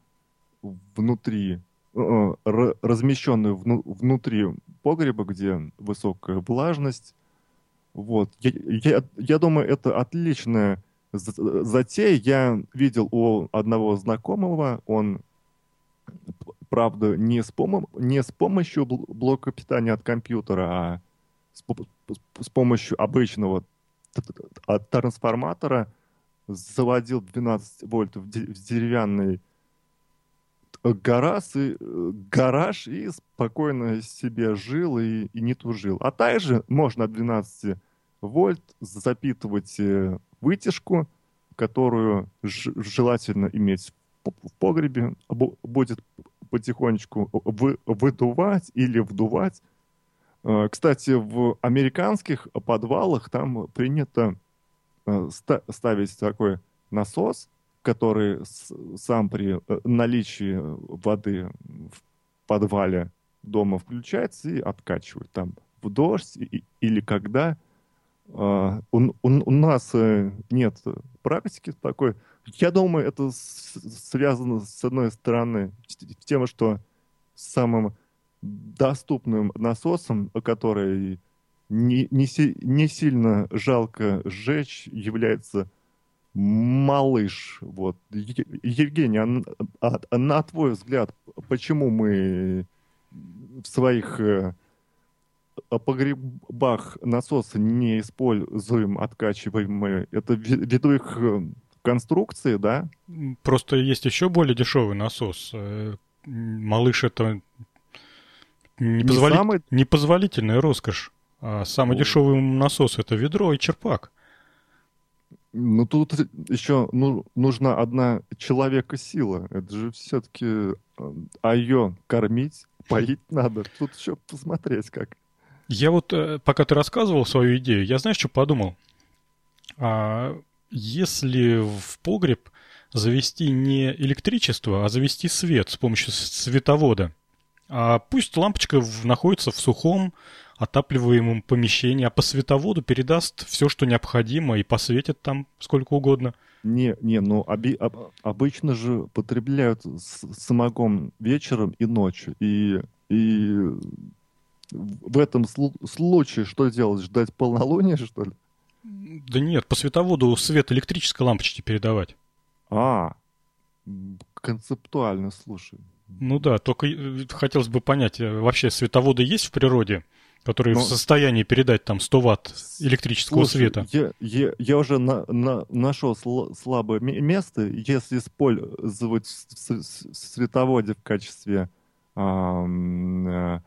внутри, э, размещенную вну- внутри погреба, где высокая влажность. Вот, я, я, я думаю, это отличная затея. Я видел у одного знакомого, он правда, не с, помо- не с помощью бл- блока питания от компьютера, а с, с помощью обычного трансформатора заводил 12 вольт в, де- в деревянный э, гараж и, э, гараж и спокойно себе жил и, и не тужил. А также можно от 12 вольт запитывать э, вытяжку, которую желательно иметь в погребе, бу- будет потихонечку вы- выдувать или вдувать. Э, Кстати, в американских подвалах там принято э, ста- ставить такой насос который сам при э, наличии воды в подвале дома включается и откачивает там в дождь или когда. Uh, у, у, у нас uh, нет практики такой. Я думаю, это с, связано, с одной стороны, с тем, что самым доступным насосом, который не, не, не сильно жалко сжечь, является малыш. Вот. Евгений, а, а, а на твой взгляд, почему мы в своих э, погребах насосы не используем откачиваемые? Это ввиду их э, конструкции, да? Просто есть еще более дешевый насос. Э, малыш это непозволи... не самый... непозволительная роскошь. А самый О. дешевый насос это ведро и черпак. Ну, тут еще ну, нужна одна человека сила. Это же все-таки... Э, а ее кормить, поить надо. Тут еще посмотреть как. Я вот, э, пока ты рассказывал свою идею, я знаешь, что подумал? А если в погреб завести не электричество, а завести свет с помощью световода, а пусть лампочка находится в сухом, отапливаемом помещении, а по световоду передаст все, что необходимо, и посветит там сколько угодно. Не, не, ну оби, об, обычно же потребляют самогон вечером и ночью. И, и в этом случае что делать? Ждать полнолуния, что ли? Да нет, по световоду свет электрической лампочки передавать. А, концептуально, слушай. Ну да, только хотелось бы понять, э, вообще световоды есть в природе? Который Но... в ну, состоянии передать там 100 ватт электрического Слушай, света. Я, я, я уже на, на, нашел сл- слабое место. Если использовать световоде в качестве э,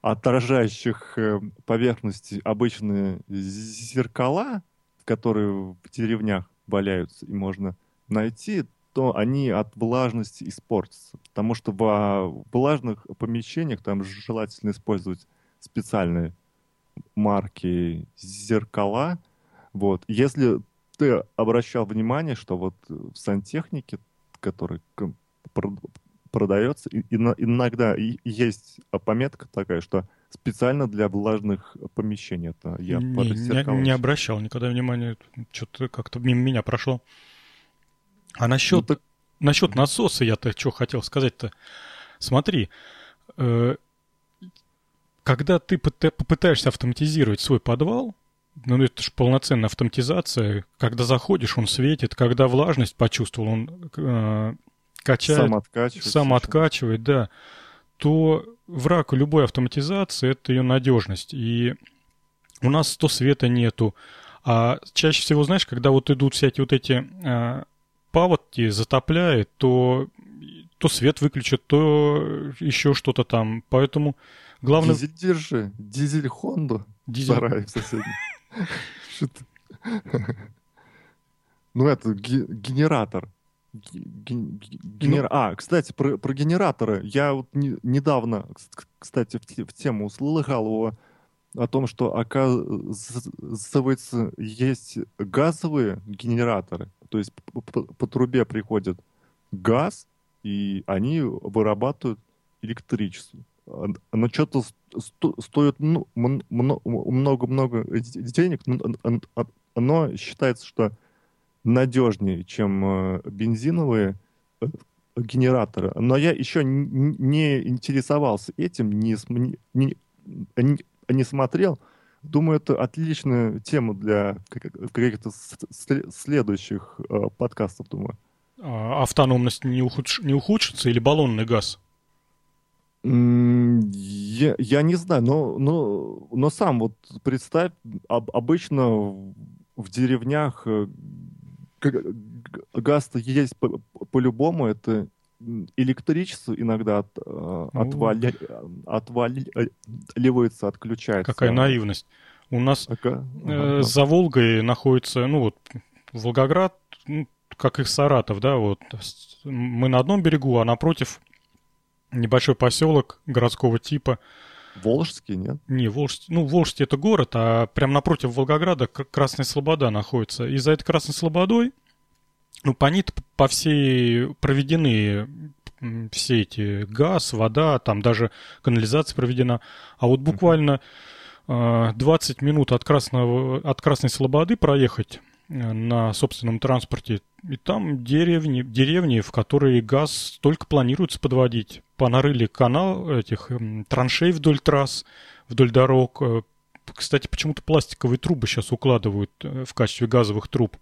отражающих э, поверхности обычные зеркала, которые в деревнях валяются и можно найти, то они от влажности испортятся. Потому что в влажных помещениях там желательно использовать специальные марки зеркала. Вот. Если ты обращал внимание, что вот в сантехнике, который продается, иногда есть пометка такая, что специально для влажных помещений. Это я не, не, не обращал никогда внимания, что-то как-то мимо меня прошло. А насчет, ну, так... насчет насоса я-то что хотел сказать-то. Смотри, э, когда ты попытаешься автоматизировать свой подвал, ну это же полноценная автоматизация, когда заходишь, он светит, когда влажность почувствовал, он э, качает, сам откачивает, сам откачивает, да, то враг любой автоматизации это ее надежность. И у нас то света нету, а чаще всего, знаешь, когда вот идут всякие вот эти э, паводки, затопляет, то то свет выключат, то еще что-то там. Поэтому Главное... Дизель держи. Дизель Хонду. Дизель. Сарай соседний. Ну, это генератор. Генер... А, кстати, про, про генераторы. Я вот не, недавно, кстати, в, в тему услыхал о, о том, что, оказывается, есть газовые генераторы. То есть по, по, по трубе приходит газ, и они вырабатывают электричество оно что-то стоит ну, много-много денег, но оно считается, что надежнее, чем э, бензиновые э, генераторы. Но я еще не интересовался этим, не, не, не смотрел. Думаю, это отличная тема для каких-то следующих э, подкастов, думаю. А автономность не, ухудш... не ухудшится или баллонный газ? Я, я не знаю, но, но, но сам вот представь, об, обычно в деревнях э, газ есть по-любому, это электричество иногда от, э, ну, отвали, отваливается, отключается. Какая наивность. У нас ага, э, за Волгой находится, ну вот, Волгоград, ну, как и Саратов, да, вот. Мы на одном берегу, а напротив небольшой поселок городского типа. Волжский, нет? Не, Волжский. Ну, Волжский это город, а прямо напротив Волгограда Красная Слобода находится. И за этой Красной Слободой ну, по нит по всей проведены все эти газ, вода, там даже канализация проведена. А вот буквально 20 минут от, Красного, от Красной Слободы проехать э, на собственном транспорте, и там деревни, деревни, в которые газ только планируется подводить. Понарыли канал этих траншей вдоль трасс, вдоль дорог. Э, кстати, почему-то пластиковые трубы сейчас укладывают э, в качестве газовых труб.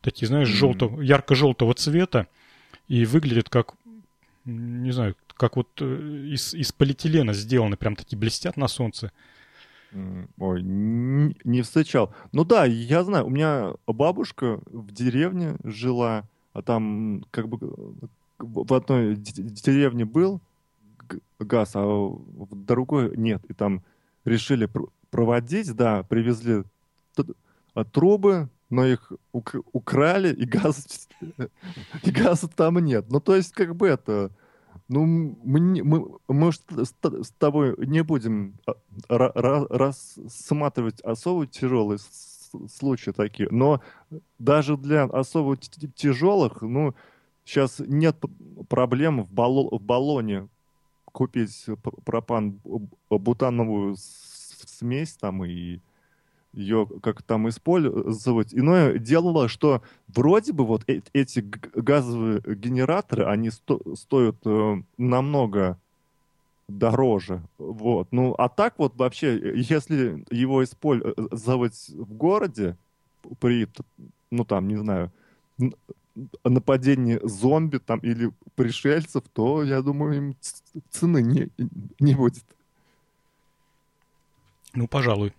Такие, знаешь, mm-hmm. желтого, ярко-желтого цвета. И выглядят как, не знаю, как вот из, из полиэтилена сделаны, прям такие блестят на солнце. Ой, не встречал. Ну да, я знаю, у меня бабушка в деревне жила, а там как бы в одной деревне был газ, а в другой нет. И там решили проводить, да, привезли трубы, но их украли, и газ, и газа там нет. Ну, то есть, как бы это ну, мы, мы, мы с, тобой не будем а, рассматривать особо тяжелые случаи такие, но даже для особо тяжелых, ну, сейчас нет проблем в, балло, в баллоне купить пропан-бутановую смесь там и ее как там использовать. Иное дело, что вроде бы вот э эти газовые генераторы, они сто стоят э намного дороже. Вот. Ну, а так вот вообще, если его использовать в городе при, ну там, не знаю, нападении зомби там или пришельцев, то, я думаю, им цены не, не будет. Ну, пожалуй.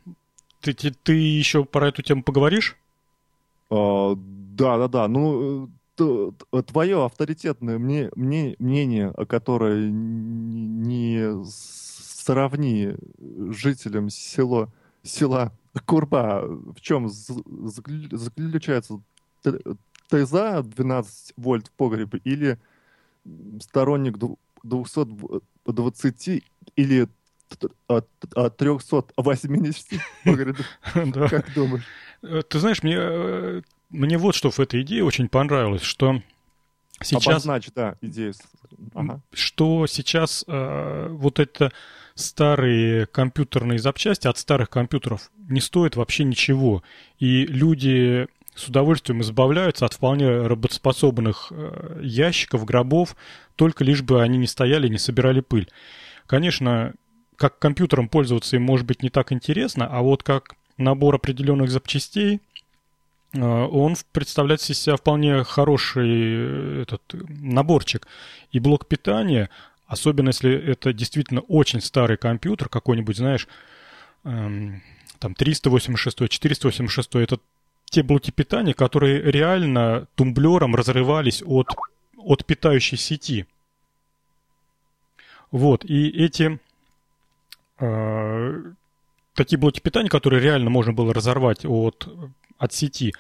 Ты, ты, ты еще про эту тему поговоришь? А, да, да, да. Ну, твое авторитетное мне, мне, мнение, которое не сравни жителям село, села Курба, в чем заключается? Ты за 12 вольт в погребе или сторонник 220 или от, от 380 Как думаешь? Э, ты знаешь, мне, э, мне вот что в этой идее очень понравилось, что сейчас... Обозначь, да, идею. Ага. Что сейчас э, вот это старые компьютерные запчасти от старых компьютеров не стоят вообще ничего. И люди с удовольствием избавляются от вполне работоспособных э, ящиков, гробов, только лишь бы они не стояли, не собирали пыль. Конечно, как компьютером пользоваться им может быть не так интересно, а вот как набор определенных запчастей, э, он представляет из себя вполне хороший э, этот наборчик. И блок питания, особенно если это действительно очень старый компьютер, какой-нибудь, знаешь, эм, там 386, 486, это те блоки питания, которые реально тумблером разрывались от, от питающей сети. Вот, и эти такие блоки питания, которые реально можно было разорвать от, от сети,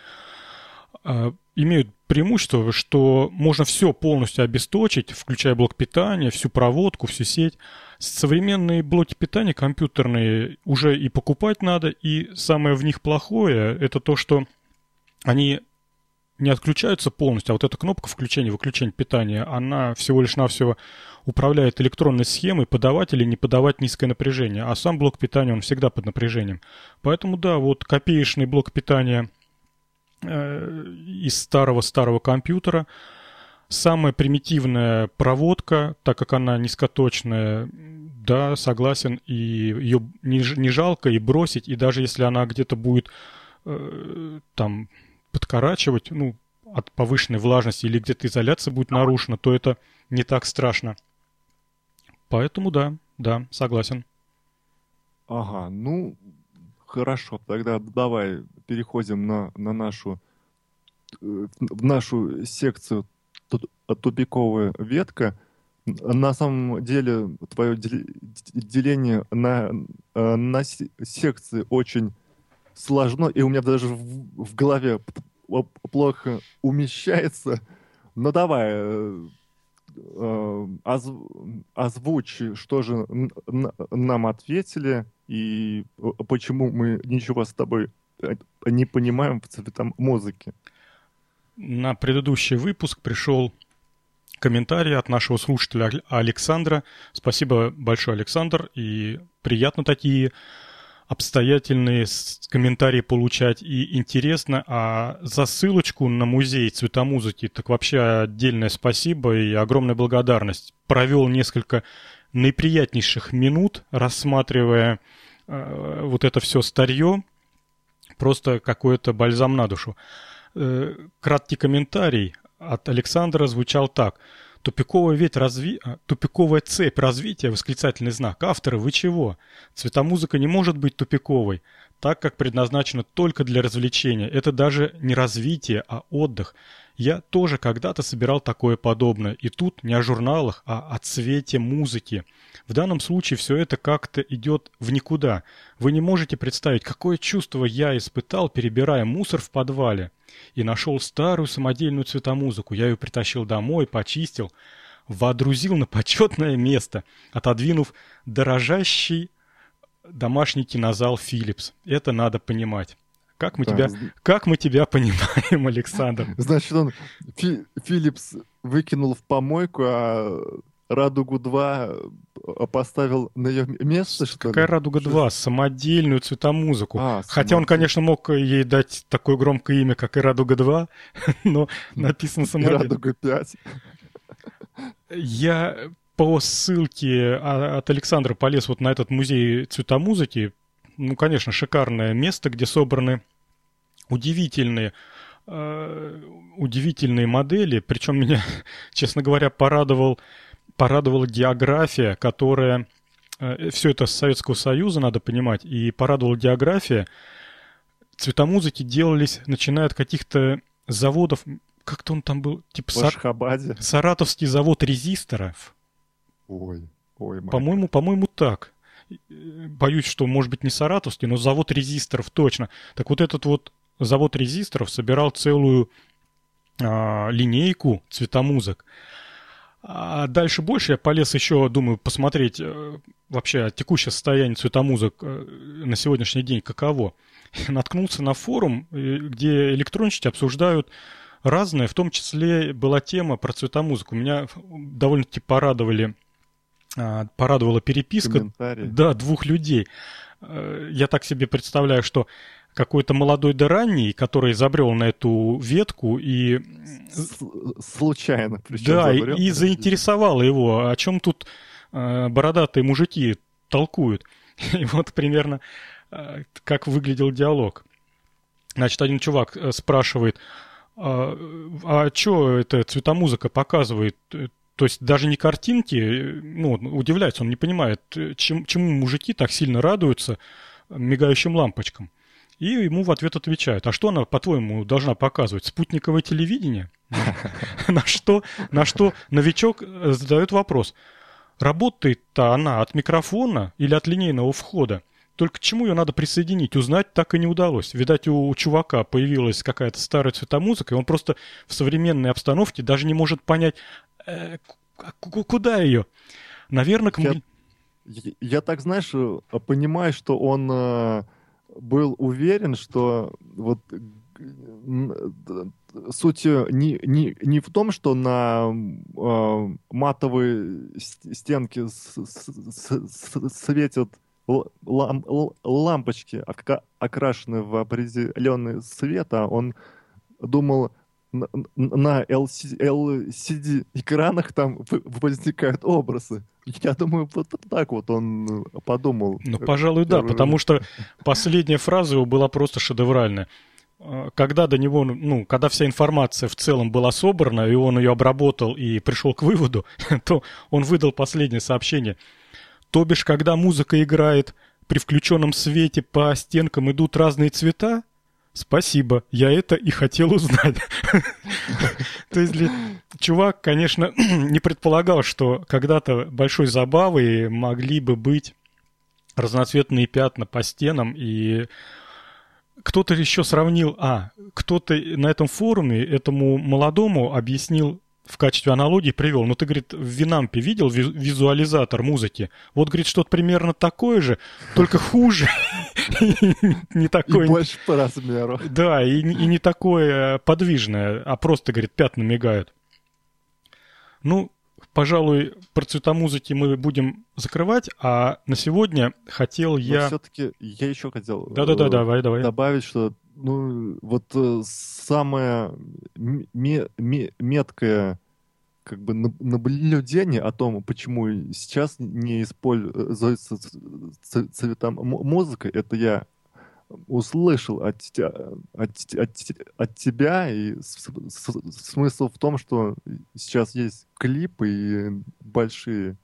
э, имеют преимущество, что можно все полностью обесточить, включая блок питания, всю проводку, всю сеть. Современные блоки питания компьютерные уже и покупать надо, и самое в них плохое, это то, что они не отключаются полностью, а вот эта кнопка включения-выключения питания, она всего лишь навсего управляет электронной схемой подавать или не подавать низкое напряжение, а сам блок питания, он всегда под напряжением. Поэтому, да, вот копеечный блок питания э, из старого-старого компьютера, самая примитивная проводка, так как она низкоточная, да, согласен, и ее не, не жалко и бросить, и даже если она где-то будет э, там подкорачивать, ну, от повышенной влажности или где-то изоляция будет нарушена, то это не так страшно. Поэтому да, да, согласен. Ага, ну, хорошо, тогда давай переходим на, на нашу, э, в нашу секцию тупиковая ветка. На самом деле, твое деление на, э, на секции очень сложно, и у меня даже в, в голове плохо умещается. Но давай, э, оз, озвучь, что же нам ответили, и почему мы ничего с тобой э, не понимаем в цветом музыки. на предыдущий выпуск пришел комментарий от нашего слушателя Александра. Спасибо большое, Александр, и приятно такие обстоятельные комментарии получать и интересно. А за ссылочку на музей цветомузыки так вообще отдельное спасибо и огромная благодарность. Провел несколько наиприятнейших минут, рассматривая э, вот это все старье. Просто какой-то бальзам на душу. Э, краткий комментарий от Александра звучал так. Тупиковая, ведь разви... А, тупиковая цепь развития, восклицательный знак. Авторы, вы чего? Цветомузыка не может быть тупиковой, так как предназначена только для развлечения. Это даже не развитие, а отдых. Я тоже когда-то собирал такое подобное. И тут не о журналах, а о цвете музыки. В данном случае все это как-то идет в никуда. Вы не можете представить, какое чувство я испытал, перебирая мусор в подвале и нашел старую самодельную цветомузыку. Я ее притащил домой, почистил, водрузил на почетное место, отодвинув дорожащий домашний кинозал Philips. Это надо понимать. Как мы, да. тебя, как мы тебя понимаем, Александр? Значит, он Фи, Philips выкинул в помойку, а Радугу-2 э, поставил на ее место, что Какая ли? Радуга-2? Самодельную цветомузыку. А, Хотя он, конечно, мог ей дать такое громкое имя, как и Радуга-2, но написано самодельно. Радуга-5. Я по ссылке от Александра полез вот на этот музей цветомузыки. Ну, конечно, шикарное место, где собраны удивительные э, удивительные модели. Причем меня, честно говоря, порадовал порадовала география, которая... Э, Все это с Советского Союза, надо понимать, и порадовала география. Цветомузыки делались, начиная от каких-то заводов, как-то он там был, типа Сар... Саратовский завод резисторов. Ой, ой, По-моему, по-моему, так. Боюсь, что, может быть, не Саратовский, но завод резисторов точно. Так вот этот вот завод резисторов собирал целую а, линейку цветомузык. А дальше больше я полез еще, думаю, посмотреть э, вообще текущее состояние цветомузык э, на сегодняшний день каково. Наткнулся на форум, э, где электронщики обсуждают разное, в том числе была тема про цветомузыку. Меня довольно-таки порадовали, порадовала переписка да, двух людей. Я так себе представляю, что какой-то молодой да ранний, который изобрел на эту ветку и... Случайно, причем Да, изобрел, и, заинтересовало его, о чем тут э, бородатые мужики толкуют. И вот примерно э, как выглядел диалог. Значит, один чувак э, спрашивает, а, а что это цветомузыка показывает? То есть даже не картинки, ну, удивляется, он не понимает, чем, чему мужики так сильно радуются мигающим лампочкам. И ему в ответ отвечают, а что она, по-твоему, должна показывать? Спутниковое телевидение? На что, на что новичок э, задает вопрос. Работает-то она от микрофона или от линейного входа? Только к чему ее надо присоединить, узнать так и не удалось. Видать, у, чувака появилась какая-то старая цветомузыка, и он просто в современной обстановке даже не может понять, э, куда ее. Наверное, к... я, я так, знаешь, э, понимаю, что он э, был уверен, что вот суть не, не, не в том, что на э, матовые стенки с, с, с, светят лам, лампочки, окрашенные в определенный цвет, а он думал, на LCD экранах там возникают образы. Я думаю, вот так вот он подумал. Ну, пожалуй, да, потому что последняя фраза его была просто шедевральная. А, когда до него, ну, когда вся информация в целом была собрана, и он ее обработал и пришел к выводу, то он выдал последнее сообщение. То бишь, когда музыка играет при включенном свете по стенкам идут разные цвета, Спасибо, я это и хотел узнать. То есть чувак, конечно, не предполагал, что когда-то большой забавой могли бы быть разноцветные пятна по стенам, и кто-то еще сравнил, а, кто-то на этом форуме этому молодому объяснил в качестве аналогии привел. Ну, ты, говорит, в Винампе видел визуализатор музыки? Вот, говорит, что-то примерно такое же, только хуже. Не такое... Больше по размеру. Да, и не такое подвижное, а просто, говорит, пятна мигают. Ну, пожалуй, про цвета музыки мы будем закрывать, а на сегодня хотел я... Но все-таки я еще хотел Да-да-да, давай, давай. добавить, что ну, вот э, самое меткое как бы наблюдение о том, почему сейчас не используется цвета музыка, это я услышал от, от, от, от тебя, и смысл в том, что сейчас есть клипы и большие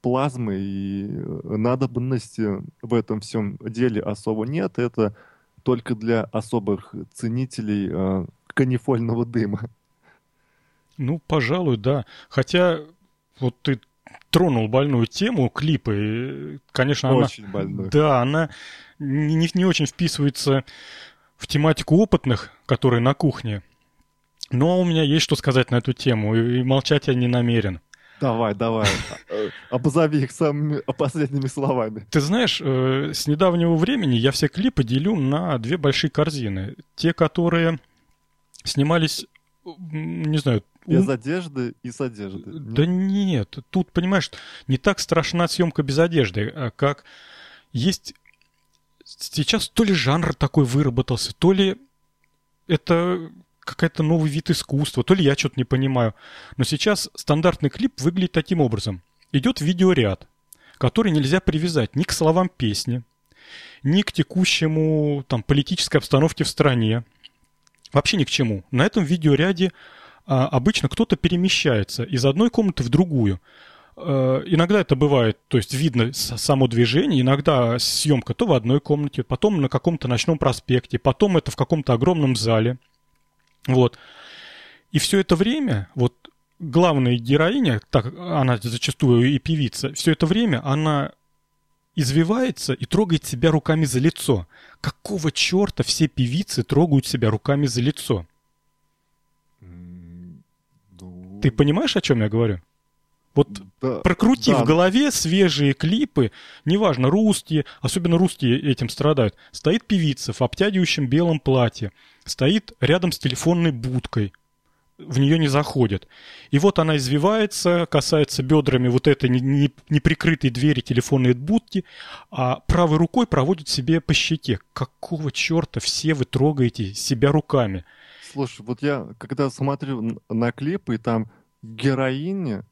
плазмы, и надобности в этом всем деле особо нет. Это только для особых ценителей э, канифольного дыма. Ну, пожалуй, да. Хотя вот ты тронул больную тему клипы. Конечно, очень она... больную. Да, она не, не очень вписывается в тематику опытных, которые на кухне. Но у меня есть что сказать на эту тему, и молчать я не намерен. Давай, давай. Обозови их самыми последними словами. Ты знаешь, э, с недавнего времени я все клипы делю на две большие корзины. Те, которые снимались, не знаю... Без одежды и с одеждой. Да нет, тут, понимаешь, не так страшна съемка без одежды, а как есть... Сейчас то ли жанр такой выработался, то ли это какой-то новый вид искусства, то ли я что-то не понимаю. Но сейчас стандартный клип выглядит таким образом. Идет видеоряд, который нельзя привязать ни к словам песни, ни к текущему там, политической обстановке в стране. Вообще ни к чему. На этом видеоряде а, обычно кто-то перемещается из одной комнаты в другую. А, иногда это бывает, то есть видно само движение, иногда съемка то в одной комнате, потом на каком-то ночном проспекте, потом это в каком-то огромном зале – вот. И все это время, вот главная героиня, так она зачастую и певица, все это время она извивается и трогает себя руками за лицо. Какого черта все певицы трогают себя руками за лицо? Ну... Ты понимаешь, о чем я говорю? Вот да, прокрути да. в голове свежие клипы, неважно, русские, особенно русские этим страдают. Стоит певица в обтягивающем белом платье, стоит рядом с телефонной будкой, в нее не заходят. И вот она извивается, касается бедрами вот этой неприкрытой двери телефонной будки, а правой рукой проводит себе по щеке. Какого черта все вы трогаете себя руками? Слушай, вот я когда смотрю на клипы, и там героиня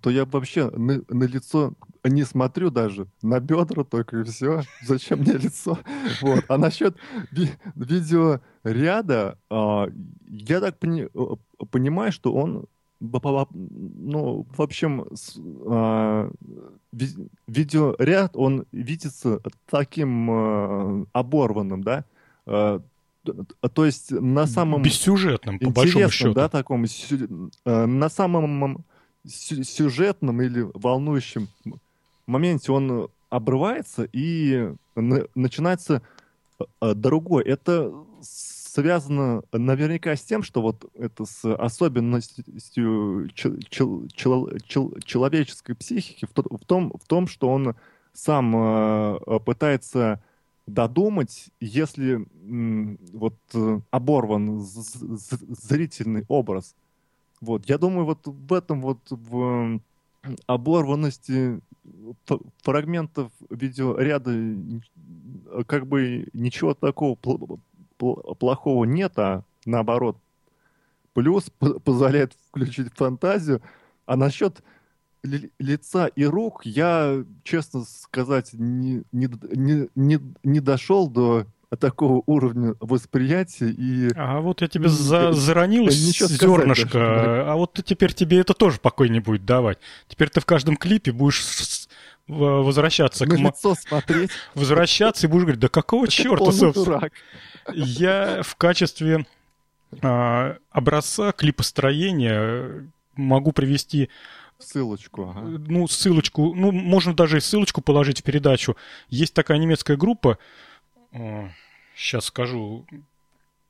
то я вообще на, на лицо не смотрю даже, на бедра только и все. Зачем мне лицо? Вот. А насчет ви- видеоряда, а, я так пони- э, понимаю, что он ну, в общем, а, видеоряд, он видится таким а, оборванным, да? А, то есть на самом... Бессюжетным, по большому счету. да, таком, на самом сюжетном или волнующем моменте он обрывается и начинается э, другой. Это связано наверняка с тем, что вот это с особенностью чел чел чел человеческой психики в, том, в том, что он сам э, пытается додумать, если вот э, оборван зрительный образ, вот, я думаю, вот в этом вот в оборванности фрагментов видеоряда как бы ничего такого плохого нет, а наоборот. Плюс позволяет включить фантазию. А насчет лица и рук я, честно сказать, не, не, не, не дошел до такого уровня восприятия и... А вот я тебе за, заронил зернышко, даже, а вот теперь тебе это тоже покой не будет давать. Теперь ты в каждом клипе будешь возвращаться На к... лицо смотреть. Возвращаться и будешь говорить, да какого черта, собственно? Я в качестве а, образца клипостроения могу привести Ссылочку, ага. Ну, ссылочку, ну, можно даже и ссылочку положить в передачу. Есть такая немецкая группа, сейчас скажу,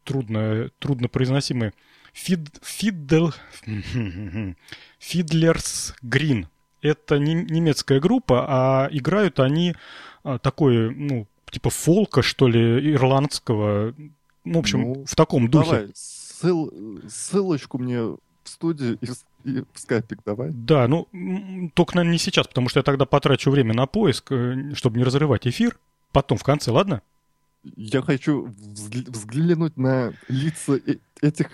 трудно, трудно произносимые. Фид, Фиддл, Фидлерс Грин. Это не, немецкая группа, а играют они а, такой, ну, типа фолка, что ли, ирландского. Ну, в общем, ну, в таком духе. Давай, ссыл, ссылочку мне в студию и, и в скайпик давай. Да, ну, только, наверное, не сейчас, потому что я тогда потрачу время на поиск, э, чтобы не разрывать эфир. Потом в конце, ладно? Я хочу взглянуть на лица этих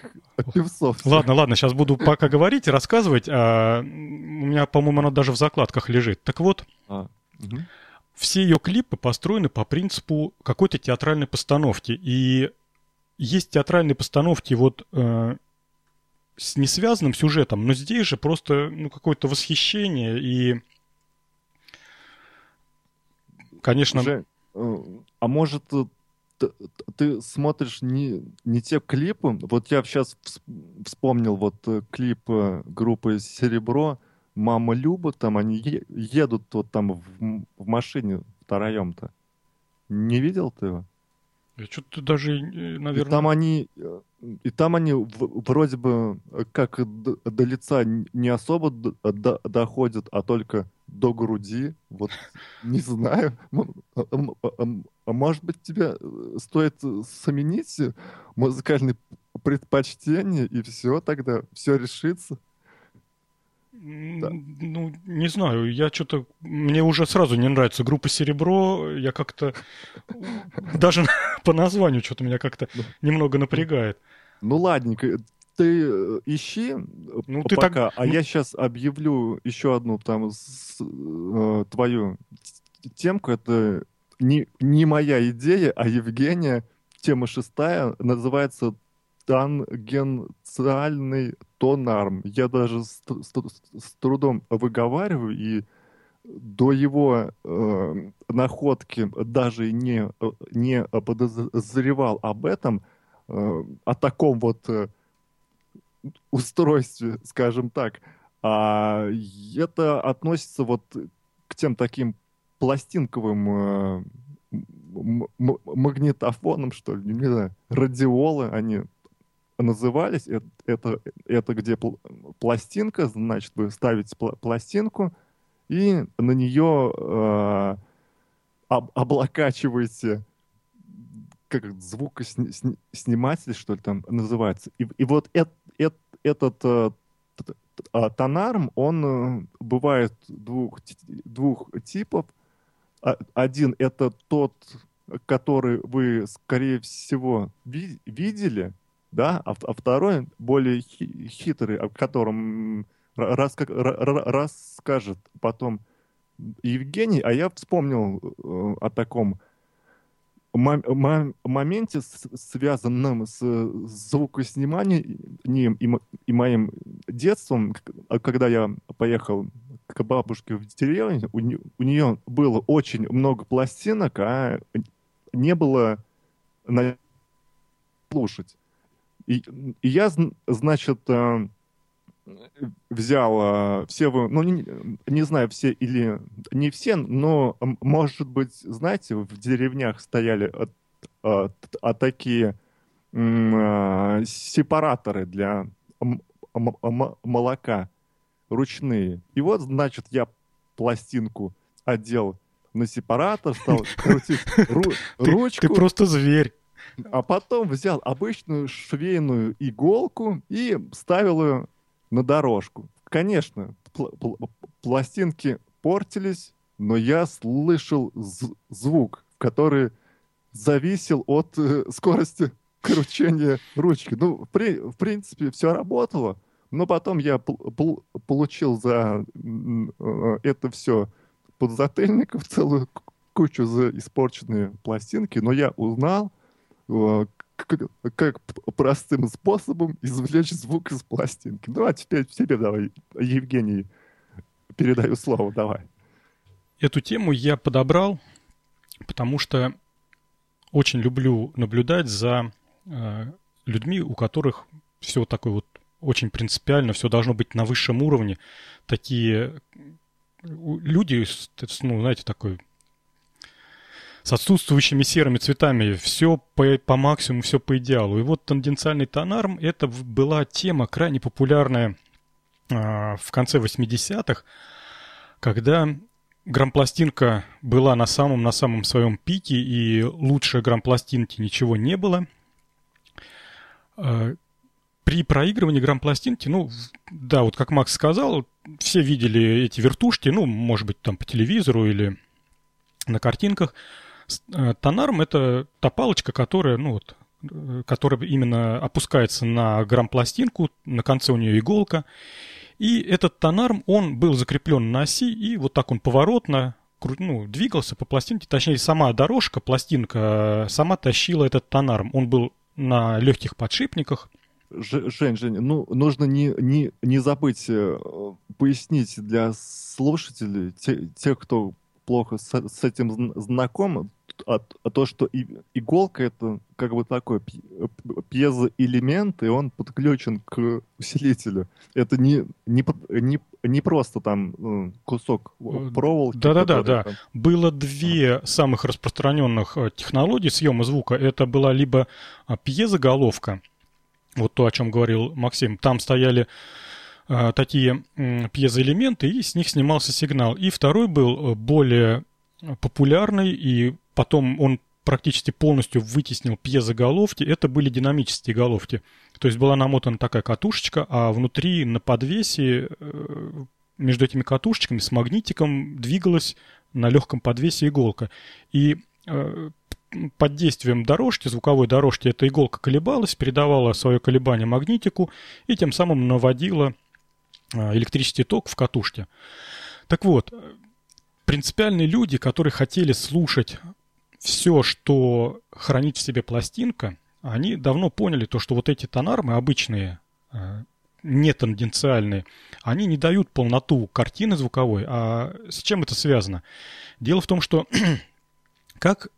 певцов. Ладно, ладно, сейчас буду пока говорить и рассказывать. А, у меня, по-моему, оно даже в закладках лежит. Так вот, а, угу. все ее клипы построены по принципу какой-то театральной постановки. И есть театральные постановки вот э, с несвязанным сюжетом, но здесь же просто ну, какое-то восхищение и, конечно... Жень, э, а может ты, смотришь не, не те клипы. Вот я сейчас вспомнил вот э, клип э, группы «Серебро», «Мама Люба», там они едут вот там в, в машине втроем-то. Не видел ты его? Я что-то даже, наверное... И там они, и там они вроде бы как до, до лица не особо до, доходят, а только до груди. Вот не знаю. А, может быть, тебе э, стоит заменить музыкальные предпочтения, и все тогда, все решится? Да. Ну, не знаю, я что-то... Мне уже сразу не нравится группа «Серебро», я как-то... Даже по названию что-то меня как-то немного напрягает. Ну, ладненько, ты э, ищи ну, ты пока, так... а я сейчас объявлю еще одну там с, э, твою темку. Это не, не моя идея, а Евгения. Тема шестая называется тангенциальный тонарм. Я даже с, с, с трудом выговариваю, и до его э, находки даже не, не подозревал об этом, э, о таком вот э, устройстве, скажем так. А это относится вот к тем таким пластинковым э, магнитофонам, что ли, не знаю, радиолы, они назывались. Это, это, это где пластинка, значит, вы ставите пластинку, и на нее э, об, облокачиваете как звукосниматель, что ли, там называется. И, и вот это, это, этот э, а, тонарм, он э, бывает двух, двух типов. А, один — это тот, который вы, скорее всего, ви видели, да, а, а второй более хитрый, о котором рас, расскажет потом Евгений, а я вспомнил э, о таком моменте, связанном с звукосниманием и, и моим детством, когда я поехал к бабушке в деревню, у, у нее было очень много пластинок, а не было на слушать. И, и я, значит, э, взял э, все, ну, не, не знаю, все или не все, но, может быть, знаете, в деревнях стояли а, а, а такие а, сепараторы для молока ручные. И вот, значит, я пластинку одел на сепаратор, стал крутить ру- ручку. Ты просто зверь. А потом взял обычную швейную иголку и ставил ее на дорожку. Конечно, пл- пл- пластинки портились, но я слышал звук, который зависел от э, скорости кручения ручки. Ну, при- в принципе, все работало, но потом я получил за э, это все подзатыльников целую кучу за испорченные пластинки, но я узнал, э, как, простым способом извлечь звук из пластинки. Ну, а теперь тебе давай, Евгений, передаю слово, давай. Эту тему я подобрал, потому что очень люблю наблюдать за э, людьми, у которых все такое вот очень принципиально, все должно быть на высшем уровне. Такие люди, ну, знаете, такой с отсутствующими серыми цветами, все по, по максимуму, все по идеалу. И вот тангенциальный тонарм, это была тема крайне популярная э, в конце 80-х, когда грампластинка была на самом, на самом своем пике, и лучше грампластинки ничего не было. Э, при проигрывании грампластинки, ну, да, вот как Макс сказал, все видели эти вертушки, ну, может быть, там по телевизору или на картинках. Э, тонарм — это та палочка, которая, ну, вот, э, которая именно опускается на грампластинку, на конце у нее иголка, и этот тонарм, он был закреплен на оси, и вот так он поворотно ну, двигался по пластинке, точнее, сама дорожка, пластинка, э, сама тащила этот тонарм. Он был на легких подшипниках. Жень, Жень, ну, нужно не, не, не забыть пояснить для слушателей, те, тех, кто плохо с, с этим знаком, а, а то, что и, иголка это как бы такой пьезоэлемент, и он подключен к усилителю. Это не, не, не, не просто там ну, кусок э, проволоки. Да-да-да, да. Было две самых распространенных э, технологии съема звука. Это была либо а, пьезоголовка, вот то, о чем говорил Максим. Там стояли такие пьезоэлементы, и с них снимался сигнал. И второй был э, более популярный, и потом он практически полностью вытеснил пьезоголовки, это были динамические головки. То есть была намотана такая катушечка, а внутри на подвесе э, между этими катушечками с магнитиком двигалась на легком подвесе иголка. И э, под действием дорожки, звуковой дорожки, эта иголка колебалась, передавала свое колебание магнитику и тем самым наводила э, электрический ток в катушке. Так вот, принципиальные люди, которые хотели слушать все, что хранит в себе пластинка, они давно поняли то, что вот эти тонармы обычные, э, не тангенциальные, они не дают полноту картины звуковой. А с чем это связано? Дело в том, что как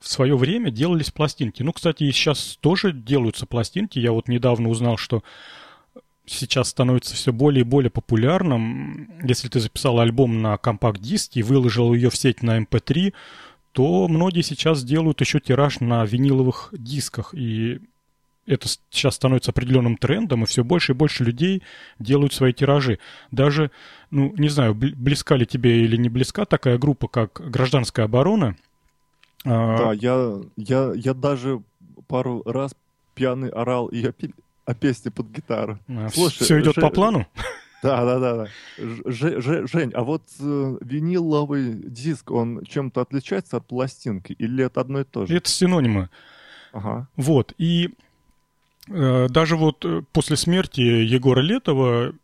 в свое время делались пластинки. Ну, кстати, и сейчас тоже делаются пластинки. Я вот недавно узнал, что сейчас становится все более и более популярным. Если ты записал альбом на компакт-диске и выложил ее в сеть на MP3, эм то многие сейчас делают еще тираж на виниловых дисках. И это сейчас становится определенным трендом, и все больше и больше людей делают свои тиражи. Даже, ну, не знаю, близка ли тебе или не близка такая группа, как «Гражданская оборона». А, да, я, я, я даже пару раз пьяный орал и о, о песне под гитару. А, Слушай, все идет по плану? Да, да, да. да. Ж, Ж, Жень, а вот э, виниловый диск, он чем-то отличается от пластинки или это одно и то же? Это синонимы. Ага. Вот, и э, даже вот э, после смерти Егора Летова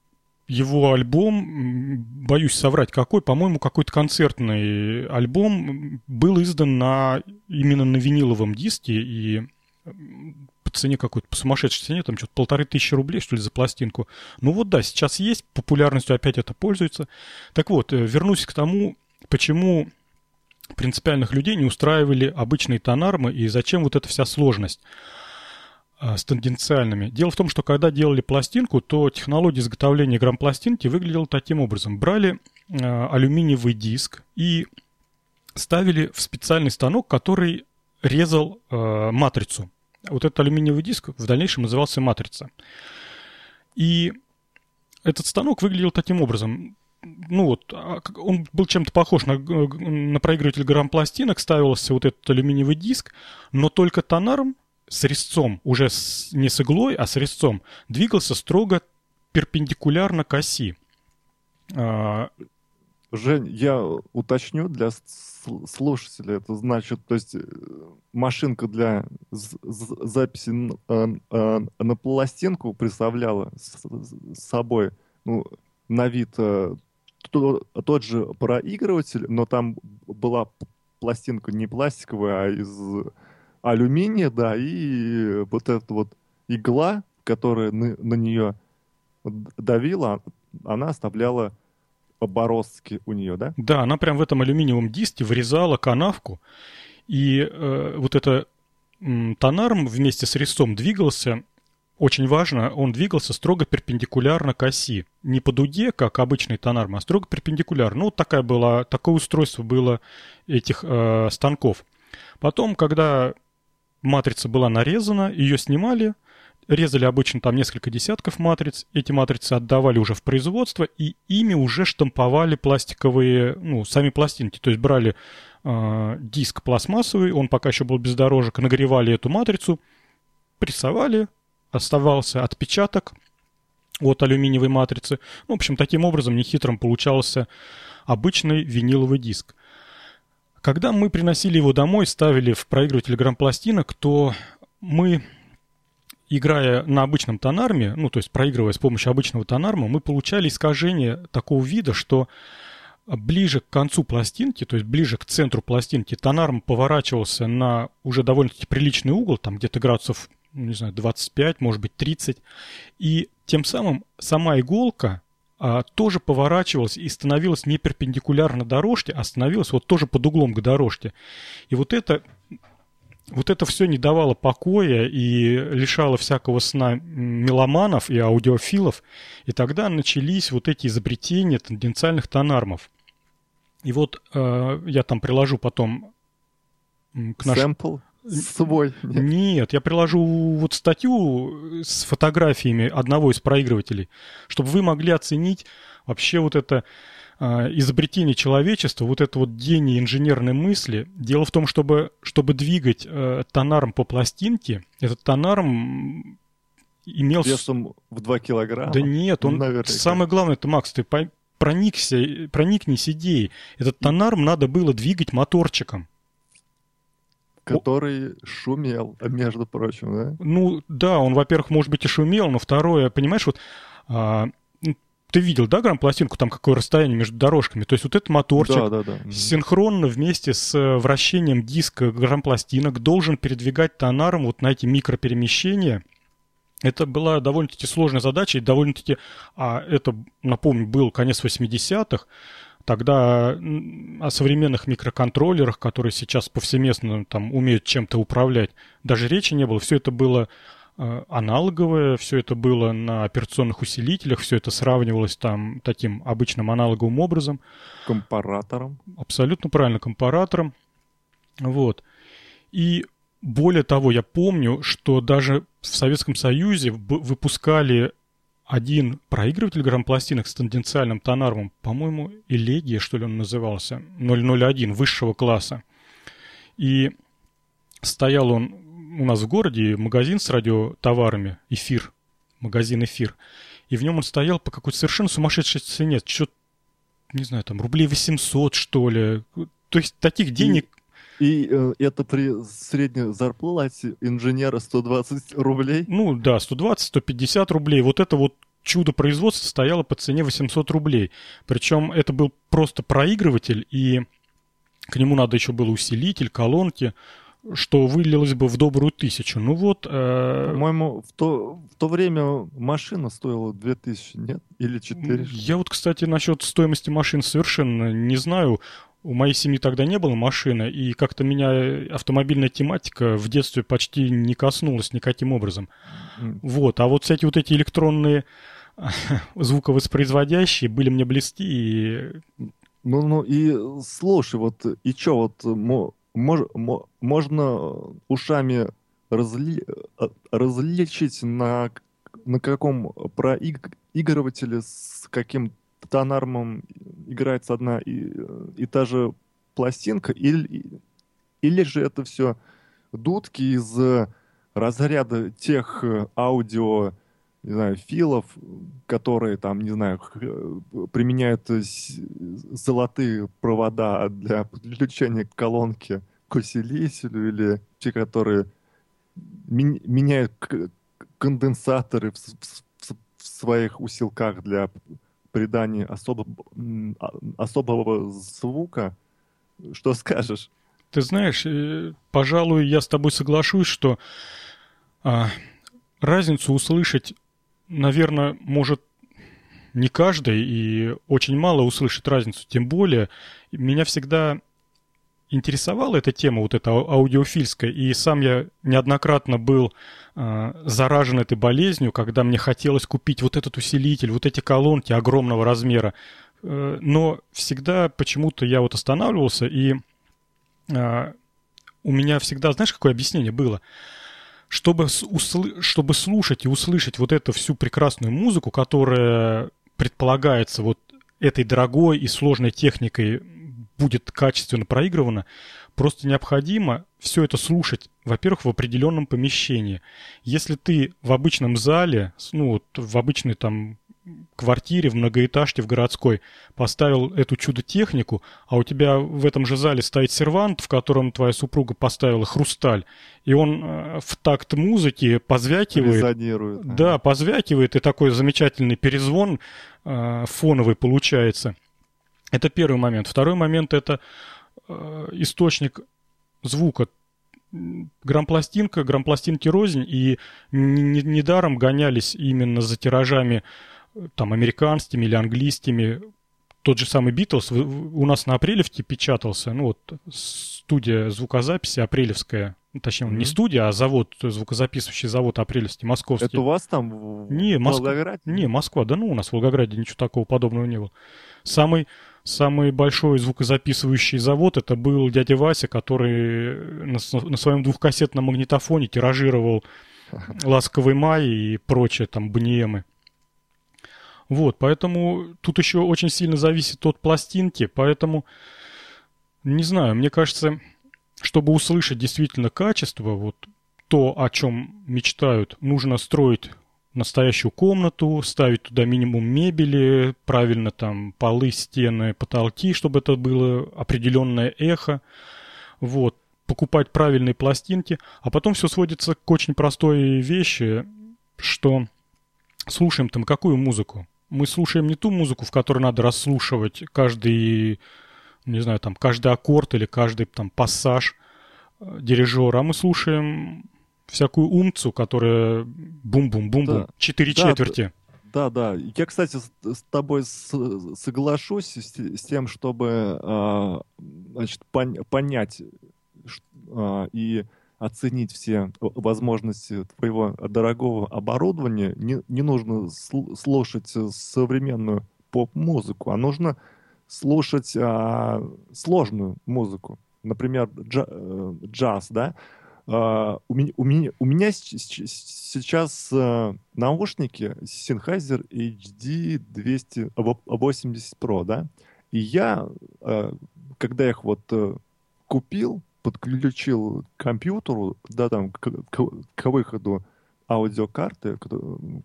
его альбом, боюсь соврать, какой, по-моему, какой-то концертный альбом был издан на, именно на виниловом диске, и цене какой-то, по сумасшедшей цене, там что-то полторы тысячи рублей, что ли, за пластинку. Ну вот да, сейчас есть, популярностью опять это пользуется. Так вот, э, вернусь к тому, почему принципиальных людей не устраивали обычные тонармы и зачем вот эта вся сложность а, с тенденциальными. Дело в том, что когда делали пластинку, то технология изготовления грамм-пластинки выглядела таким образом. Брали э, алюминиевый диск и ставили в специальный станок, который резал э, матрицу вот этот алюминиевый диск в дальнейшем назывался матрица. И этот станок выглядел таким образом. Ну вот, а он был чем-то похож на, на проигрыватель грамм-пластинок, ставился вот этот алюминиевый диск, но только тонарм с резцом, уже с, не с иглой, а с резцом, двигался строго перпендикулярно к оси. А, Жень, я уточню для слушателей. Это значит, то есть э, машинка для записи на пластинку представляла с собой ну, на вид э, тот же проигрыватель, но там была пластинка не пластиковая, а из алюминия, да, и вот эта вот игла, которая на нее давила, она оставляла бороздки у нее, да? Да, она прям в этом алюминиевом диске врезала канавку, и э, вот это тонарм вместе с резцом двигался, очень важно, он двигался строго перпендикулярно к оси. Не по дуге, как обычный тонарм, а строго перпендикулярно. Ну, такая была, такое устройство было этих э, станков. Потом, когда матрица была нарезана, ее снимали, резали обычно там несколько десятков матриц, эти матрицы отдавали уже в производство, и ими уже штамповали пластиковые, ну, сами пластинки, то есть брали э, диск пластмассовый, он пока еще был без дорожек, нагревали эту матрицу, прессовали, оставался отпечаток от алюминиевой матрицы. Ну, в общем, таким образом нехитрым получался обычный виниловый диск. Когда мы приносили его домой, ставили в проигрыватель грампластинок, то мы, играя на обычном тонарме, ну, то есть проигрывая с помощью обычного тонарма, мы получали искажение такого вида, что ближе к концу пластинки, то есть ближе к центру пластинки, тонарм поворачивался на уже довольно-таки приличный угол, там где-то градусов, не знаю, 25, может быть, 30, и тем самым сама иголка а, тоже поворачивалась и становилась не перпендикулярно дорожке, а становилась вот тоже под углом к дорожке. И вот это, вот это все не давало покоя и лишало всякого сна меломанов и аудиофилов. И тогда начались вот эти изобретения тенденциальных тонармов. И вот э, я там приложу потом к нашему... Сэмпл? свой. Нет. Нет, я приложу вот статью с фотографиями одного из проигрывателей, чтобы вы могли оценить вообще вот это изобретение человечества, вот это вот гений инженерной мысли. Дело в том, чтобы, чтобы двигать э, тонарм по пластинке, этот тонарм имел... Весом в 2 килограмма? Да нет, он... Наверняка. Самое главное, это, Макс, ты проникся, проникнись идеей. Этот тонарм надо было двигать моторчиком который шумел, между прочим, да? Ну, да, он, во-первых, может быть и шумел, но второе, понимаешь, вот а, ты видел, да, грампластинку, там какое расстояние между дорожками? То есть вот этот моторчик да, да, да. синхронно вместе с э, вращением диска грампластинок должен передвигать тонаром вот на эти микроперемещения. Это была довольно-таки сложная задача, и довольно-таки, а это, напомню, был конец 80-х, Тогда о современных микроконтроллерах, которые сейчас повсеместно там умеют чем-то управлять, даже речи не было. Все это было аналоговое, все это было на операционных усилителях, все это сравнивалось там таким обычным аналоговым образом. Компаратором. Абсолютно правильно, компаратором. Вот. И более того, я помню, что даже в Советском Союзе выпускали один проигрыватель грампластинок с тенденциальным тонармом, по-моему, Элегия, что ли он назывался, 001 высшего класса. И стоял он у нас в городе, магазин с радиотоварами, эфир, магазин эфир. И в нем он стоял по какой-то совершенно сумасшедшей цене, что не знаю, там рублей 800, что ли. То есть таких денег и э, это при средней зарплате инженера 120 рублей? Ну да, 120-150 рублей. Вот это вот чудо производства стояло по цене 800 рублей. Причем это был просто проигрыватель, и к нему надо еще было усилитель, колонки, что вылилось бы в добрую тысячу. Ну вот... Э... По-моему, в то, в то время машина стоила 2000, нет? Или 4? Я вот, кстати, насчет стоимости машин совершенно не знаю. У моей семьи тогда не было машины, и как-то меня автомобильная тематика в детстве почти не коснулась никаким образом. Вот, а вот всякие вот эти электронные звуковоспроизводящие были мне близки и... Ну, ну и слушай, вот и чё, вот мож, можно ушами разли, э, различить на, на каком проигрывателе с каким тонармом играется одна и, и та же пластинка, или, или же это все дудки из разряда тех аудио, не знаю, филов, которые там, не знаю, применяют золотые провода для подключения колонки к усилителю, или те, которые меняют конденсаторы в, в, в своих усилках для придании особо, а, особого звука. Что скажешь? Ты знаешь, э, пожалуй, я с тобой соглашусь, что а, разницу услышать, наверное, может не каждый, и очень мало услышит разницу. Тем более, меня всегда интересовала эта тема, вот эта аудиофильская, и сам я неоднократно был э, заражен этой болезнью, когда мне хотелось купить вот этот усилитель, вот эти колонки огромного размера. Э, но всегда почему-то я вот останавливался и э, у меня всегда, знаешь, какое объяснение было? Чтобы, услы... чтобы слушать и услышать вот эту всю прекрасную музыку, которая предполагается вот этой дорогой и сложной техникой будет качественно проигрывана, просто необходимо все это слушать, во-первых, в определенном помещении. Если ты в обычном зале, ну вот в обычной там квартире, в многоэтажке, в городской, поставил эту чудо-технику, а у тебя в этом же зале стоит сервант, в котором твоя супруга поставила хрусталь, и он э, в такт музыки позвякивает. Резонирует. Да, да позвякивает, и такой замечательный перезвон э, фоновый получается. Это первый момент. Второй момент – это э, источник звука. Грампластинка, грампластинки рознь, и недаром гонялись именно за тиражами там американскими или английскими. Тот же самый Битлз у нас на Апрелевке печатался, ну вот студия звукозаписи Апрелевская, ну, точнее, mm-hmm. не студия, а завод, звукозаписывающий завод Апрелевский, московский. Это у вас там в не, Моск... Волгограде? Не, Москва, да ну у нас в Волгограде ничего такого подобного не было. Самый, самый большой звукозаписывающий завод это был дядя Вася, который на, на своем двухкассетном магнитофоне тиражировал «Ласковый май» и прочее, там, бниемы. Вот, поэтому тут еще очень сильно зависит от пластинки, поэтому, не знаю, мне кажется, чтобы услышать действительно качество, вот то, о чем мечтают, нужно строить настоящую комнату, ставить туда минимум мебели, правильно там полы, стены, потолки, чтобы это было определенное эхо. Вот, покупать правильные пластинки, а потом все сводится к очень простой вещи, что слушаем там какую музыку мы слушаем не ту музыку, в которой надо расслушивать каждый, не знаю, там, каждый аккорд или каждый там пассаж э, дирижера, а мы слушаем всякую умцу, которая бум-бум-бум-бум, да. четыре да, четверти. Да, да. Я, кстати, с, с тобой с, соглашусь с, с тем, чтобы э, значит, пон, понять э, и оценить все возможности твоего дорогого оборудования, не, не нужно сл- слушать современную поп-музыку, а нужно слушать а, сложную музыку. Например, джа, э, джаз, да? А, у, меня, у, меня, у меня сейчас а, наушники Sennheiser HD 280 Pro, да? И я, а, когда их вот а, купил, подключил к компьютеру, да, там, к, к, к выходу аудиокарты,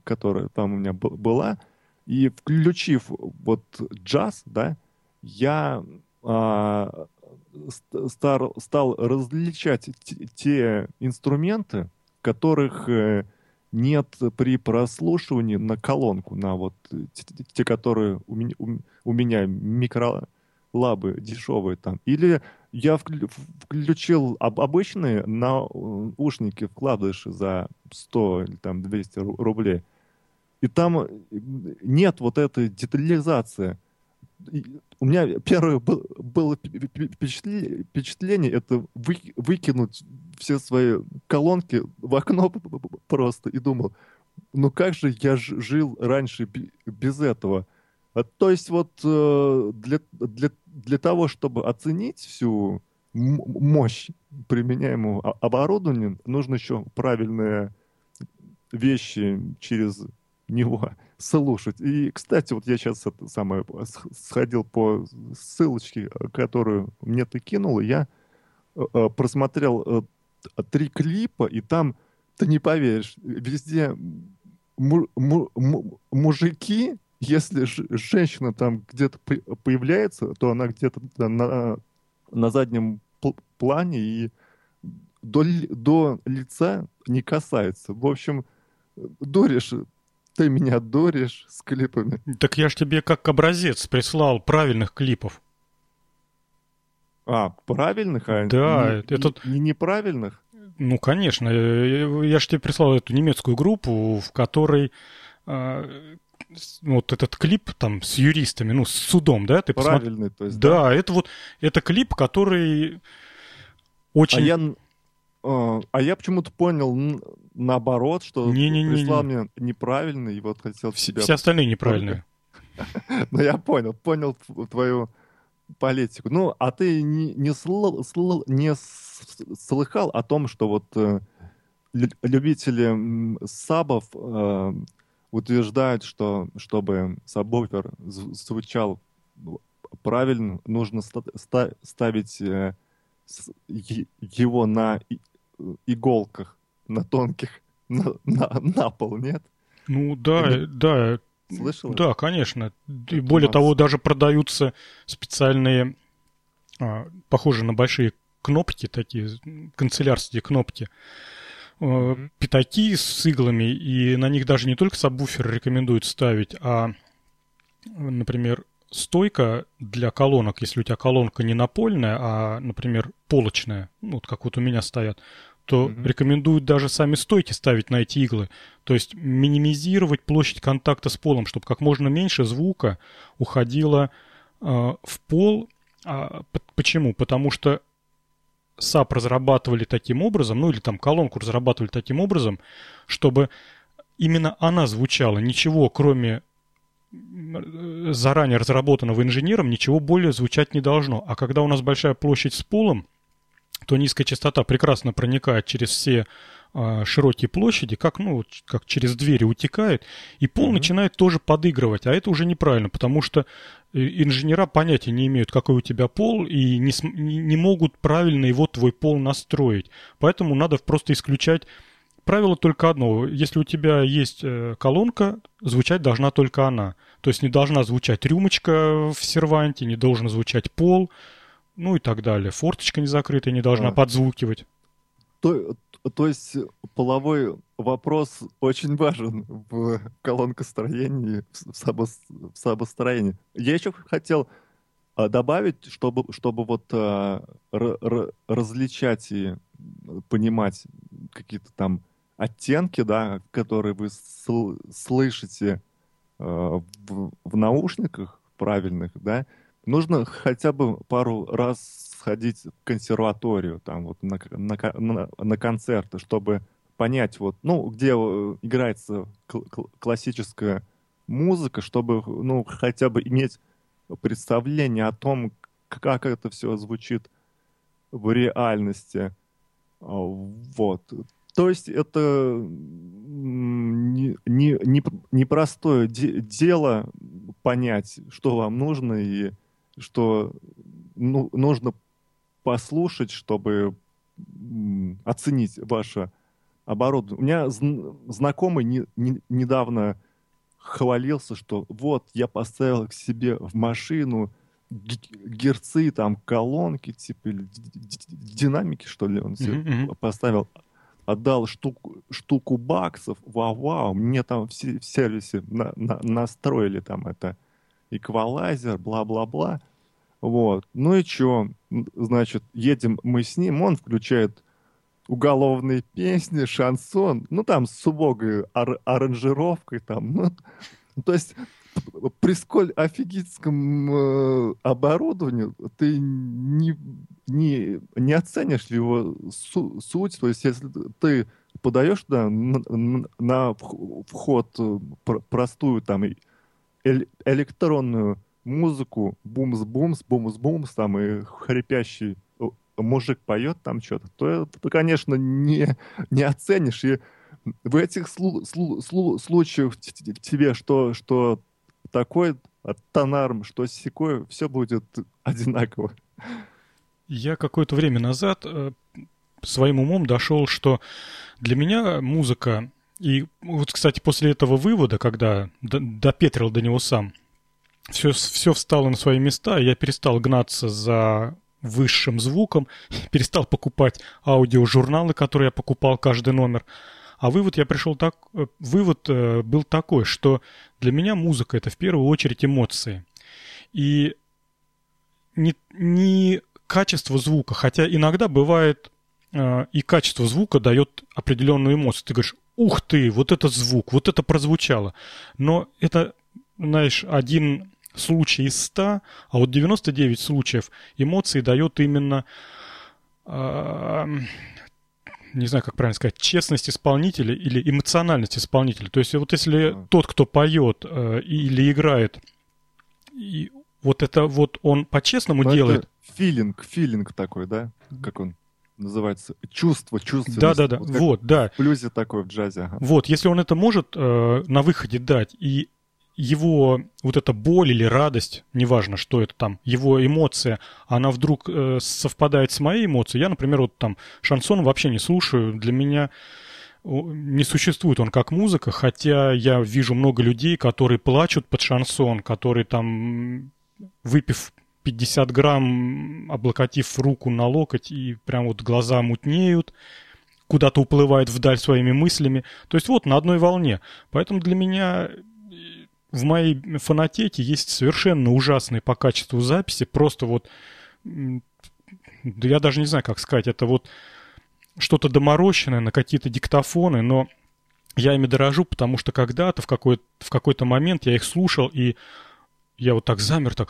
которая там у меня была, и включив вот джаз, да, я а, стар, стал различать те инструменты, которых э, нет при прослушивании на колонку, на вот те, которые у меня, у меня микролабы дешевые там. Или я включил об обычные наушники, вкладыши за 100 или там 200 рублей. И там э, нет вот этой детализации. у меня первое было впечатление, это вы, выкинуть все свои колонки в окно просто и думал, ну как же я жил раньше без этого? А, то есть вот э, для, для, для того, чтобы оценить всю мощь применяемого оборудования, нужно еще правильные вещи через него слушать. И, кстати, вот я сейчас это самое сходил по ссылочке, которую мне ты кинул, и я э, э, просмотрел три клипа, и там, ты не поверишь, везде мужики если женщина там где-то появляется, то она где-то на, на заднем плане и до, до лица не касается. В общем, доришь, ты меня доришь с клипами. Так я ж тебе как образец прислал правильных клипов. А, правильных? А да, не, это... Не, неправильных? Ну, конечно. Я же тебе прислал эту немецкую группу, в которой вот этот клип там с юристами, ну, с судом, да? Ты Правильный, посмотри... то есть, да? Да, это вот, это клип, который очень... А я, а, а я почему-то понял наоборот, что не, не, не, прислал не. мне неправильный, и вот хотел все, тебя... Все остальные неправильные. Ну, я понял, понял твою политику. Ну, а ты не, не, сл, сл, не слыхал о том, что вот э, любители сабов э, утверждают, что чтобы сабвуфер звучал правильно, нужно ста ставить э, его на иголках, на тонких, на, на, на пол, нет? Ну да, Или... да. Слышал? Да, конечно. И более того, даже продаются специальные, а, похожие на большие кнопки, такие канцелярские кнопки, mm-hmm. пятаки с иглами, и на них даже не только сабвуфер рекомендуют ставить, а, например, стойка для колонок, если у тебя колонка не напольная, а, например, полочная, ну, вот как вот у меня стоят, то mm-hmm. рекомендуют даже сами стойки ставить на эти иглы. То есть минимизировать площадь контакта с полом, чтобы как можно меньше звука уходило э, в пол. А, почему? Потому что SAP разрабатывали таким образом, ну или там колонку разрабатывали таким образом, чтобы именно она звучала. Ничего, кроме заранее разработанного инженером, ничего более звучать не должно. А когда у нас большая площадь с полом, то низкая частота прекрасно проникает через все э, широкие площади, как, ну, как через двери утекает, и пол mm-hmm. начинает тоже подыгрывать. А это уже неправильно, потому что э, инженера понятия не имеют, какой у тебя пол, и не, не могут правильно его твой пол настроить. Поэтому надо просто исключать правило только одно. Если у тебя есть э, колонка, звучать должна только она. То есть не должна звучать рюмочка в серванте, не должен звучать пол, ну и так далее. Форточка не закрытая не должна а. подзвукивать. То, то есть половой вопрос очень важен в колонкостроении, в, сабо, в сабостроении. Я еще хотел а, добавить, чтобы, чтобы вот а, различать и понимать какие-то там оттенки, да, которые вы сл слышите э, в, в наушниках правильных, да, нужно хотя бы пару раз сходить в консерваторию, там вот на, на, на, на концерты, чтобы понять, вот, ну, где э, играется кл классическая музыка, чтобы, ну, хотя бы иметь представление о том, как это все звучит в реальности. А, вот. То есть это не, не, не, непростое де, дело понять, что вам нужно и что ну, нужно послушать, чтобы оценить ваше оборудование. У меня знакомый не, не, недавно хвалился, что вот я поставил к себе в машину герцы, там колонки, типа или динамики, что ли, он себе mm-hmm. поставил отдал штуку, штуку баксов, вау-вау, мне там в, в сервисе на, на, настроили там это эквалайзер, бла-бла-бла. Вот. Ну и что? Значит, едем мы с ним, он включает уголовные песни, шансон, ну там с убогой ар- аранжировкой там, ну, то есть при сколь офигительском э, оборудовании ты не, не, не оценишь его су, суть. То есть, если ты подаешь да, на, на вход э, простую там электронную музыку, бумс-бумс, бумс-бумс, там и хрипящий мужик поет там что-то, то ты, конечно, не, не оценишь. И в этих слу, слу, слу, случаях тебе что, что такой тонарм, что секое, все будет одинаково. Я какое-то время назад э, своим умом дошел, что для меня музыка, и вот, кстати, после этого вывода, когда допетрил до него сам, все, все встало на свои места, я перестал гнаться за высшим звуком, перестал покупать аудиожурналы, которые я покупал каждый номер, а вывод я пришел так, э, вывод э, был такой, что для меня музыка это в первую очередь эмоции. И не, не качество звука, хотя иногда бывает э, и качество звука дает определенную эмоцию. Ты говоришь, ух ты, вот этот звук, вот это прозвучало. Но это, знаешь, один случай из ста, а вот 99 случаев эмоции дает именно э, не знаю, как правильно сказать, честность исполнителя или эмоциональность исполнителя. То есть вот если тот, кто поет э, или играет, и вот это вот он по-честному делает. Филинг, филинг такой, да? Как он называется? Чувство, чувство. Да, да, да. Вот, вот да. В плюсе такой в джазе. Ага. Вот, если он это может э, на выходе дать, и его вот эта боль или радость, неважно, что это там, его эмоция, она вдруг э, совпадает с моей эмоцией. Я, например, вот там шансон вообще не слушаю. Для меня не существует он как музыка, хотя я вижу много людей, которые плачут под шансон, которые там, выпив 50 грамм, облокотив руку на локоть, и прям вот глаза мутнеют, куда-то уплывают вдаль своими мыслями. То есть вот на одной волне. Поэтому для меня в моей фонотеке есть совершенно ужасные по качеству записи, просто вот, да я даже не знаю, как сказать, это вот что-то доморощенное на какие-то диктофоны, но я ими дорожу, потому что когда-то в какой-то, в какой-то момент я их слушал, и я вот так замер, так,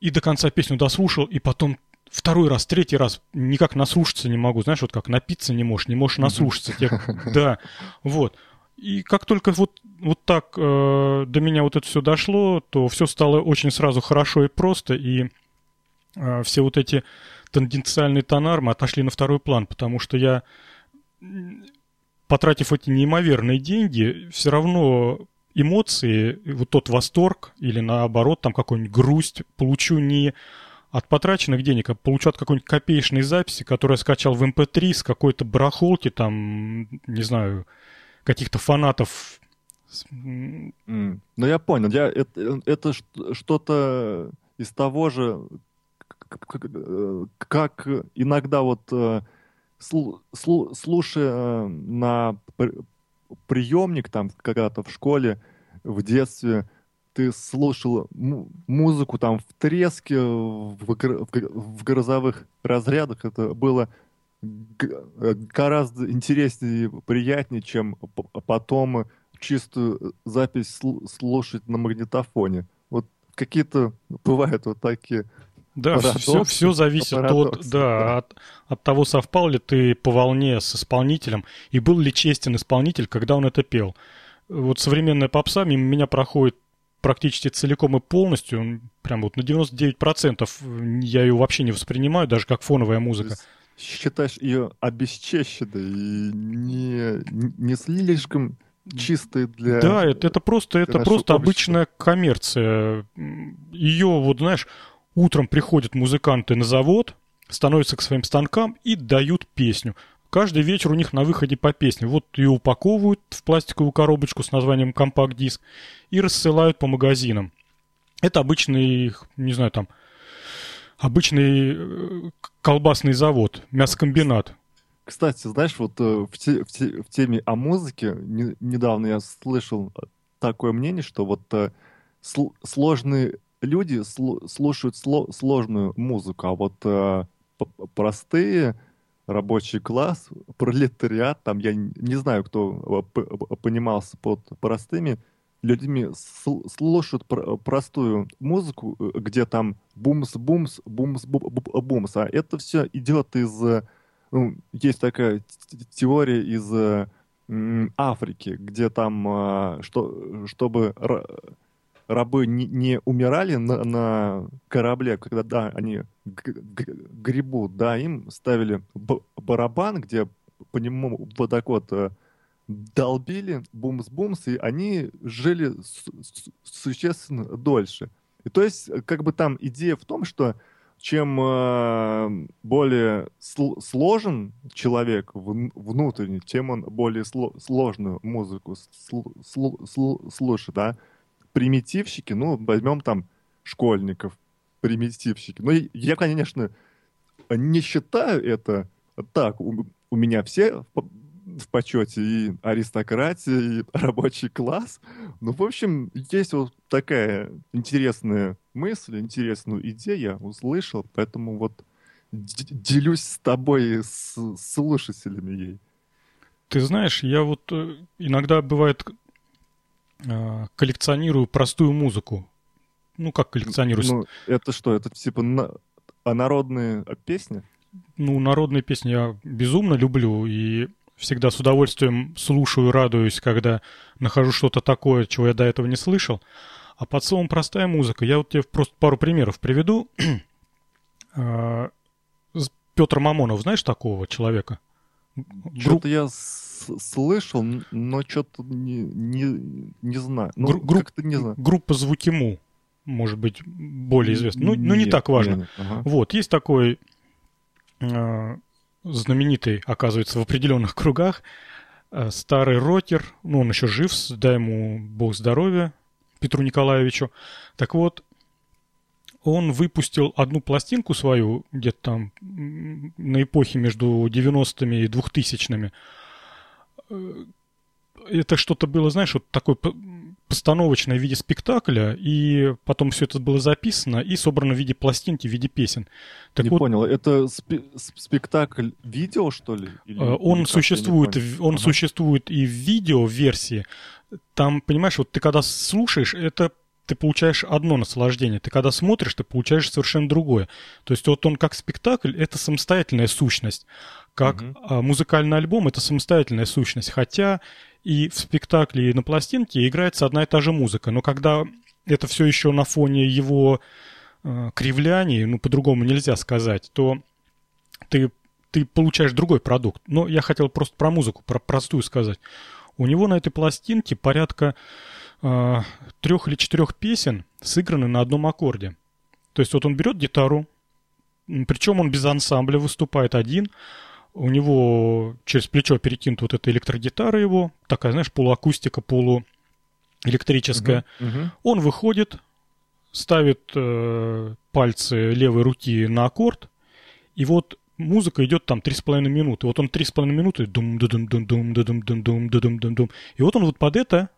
и до конца песню дослушал, и потом второй раз, третий раз никак наслушаться не могу. Знаешь, вот как напиться не можешь, не можешь наслушаться. Да, вот. И как только вот, вот так э, до меня вот это все дошло, то все стало очень сразу хорошо и просто, и э, все вот эти тенденциальные тонармы отошли на второй план, потому что я, потратив эти неимоверные деньги, все равно эмоции, вот тот восторг или наоборот там какую-нибудь грусть получу не от потраченных денег, а получу от какой-нибудь копеечной записи, которую я скачал в MP3 эм с какой-то барахолки, там, не знаю, каких-то фанатов. Mm. Ну, я понял. Я, это, это что-то из того же, как иногда вот э, слушая э, на приемник там когда-то в школе, в детстве, ты слушал музыку там в треске, в, в грозовых разрядах, это было гораздо интереснее и приятнее, чем потом чистую запись слушать на магнитофоне. Вот какие-то бывают вот такие да, все, все зависит от, да, от, от того, совпал ли ты по волне с исполнителем и был ли честен исполнитель, когда он это пел. Вот современная попса мимо меня проходит практически целиком и полностью, прям вот на 99% я ее вообще не воспринимаю, даже как фоновая музыка. Считаешь ее обесчещенной и не, не слишком чистой для... Да, это, это просто, это просто обычная коммерция. Ее, вот знаешь, Утром приходят музыканты на завод, становятся к своим станкам и дают песню. Каждый вечер у них на выходе по песне. Вот ее упаковывают в пластиковую коробочку с названием компакт-диск и рассылают по магазинам. Это обычный, не знаю, там, обычный э, колбасный завод, мясокомбинат. Кстати, знаешь, вот э, в, те, в, те, в теме о музыке не, недавно я слышал такое мнение, что вот э, сл, сложные люди сл- слушают сло- сложную музыку, а вот э, простые рабочий класс, пролетариат, там я не знаю, кто понимался под простыми людьми, сл- слушают пр- простую музыку, где там бумс-бумс, бумс-бумс, а это все идет из... Э, ну, есть такая теория из Африки, где там, что, чтобы рабы не, не умирали на, на корабле, когда да, они гребут, да, им ставили барабан, где по нему вот так вот э, долбили бумс-бумс, и они жили существенно дольше. И то есть, как бы там идея в том, что чем э, более сл- сложен человек в- внутренне, тем он более сло- сложную музыку сл- сл- слушает, да примитивщики, ну, возьмем там школьников, примитивщики. Ну, я, конечно, не считаю это так. У, у меня все в, почете и аристократия, и рабочий класс. Ну, в общем, есть вот такая интересная мысль, интересную идею я услышал, поэтому вот делюсь с тобой, с слушателями ей. Ты знаешь, я вот э, иногда бывает Э, коллекционирую простую музыку. Ну, как коллекционирую? Ну, это что, это типа на... а народные песни? Ну, народные песни я безумно люблю и всегда с удовольствием слушаю, радуюсь, когда нахожу что-то такое, чего я до этого не слышал. А под словом простая музыка, я вот тебе просто пару примеров приведу. А, Петр Мамонов, знаешь такого человека? Что-то я слышал, но что-то не, не, не знаю. Ну, Гру- групп- не знаю. Группа Звукиму, может быть, более известна. Ну, ну не Нет, так важно. нет, ага. Вот, есть такой э, знаменитый, оказывается, в определенных кругах э, старый рокер, ну, он еще жив, дай ему бог здоровья, Петру Николаевичу. Так вот, он выпустил одну пластинку свою, где-то там на эпохе между 90-ми и 2000-ми. Э, Это что-то было, знаешь, вот такое п- постановочное в виде спектакля, и потом все это было записано и собрано в виде пластинки, в виде песен. Так не вот, понял, это спе- спектакль видео, что ли? Или- Э, или Он? Я существует, он Ага. существует и в видео-версии. Там, понимаешь, вот ты когда слушаешь, это ты получаешь одно наслаждение. Ты когда смотришь, ты получаешь совершенно другое. То есть вот он как спектакль, это самостоятельная сущность. Как а, музыкальный альбом, это самостоятельная сущность. Хотя и в спектакле, и на пластинке играется одна и та же музыка. Но когда это все еще на фоне его э, кривляний, ну, по-другому нельзя сказать, то ты, ты получаешь другой продукт. Но я хотел просто про музыку, про простую сказать. У него на этой пластинке порядка э, трех или четырех песен сыграны на одном аккорде. То есть вот он берет гитару, причем он без ансамбля выступает один. У него через плечо перекинута вот эта электрогитара его, такая, знаешь, полуакустика, полуэлектрическая. Мгм, мгм. Он выходит, ставит э, пальцы левой руки на аккорд, и вот музыка идет там 3,5 минуты. Вот он 3,5 минуты дум дум дум дум дум дум дум дум дум дум И вот он вот под это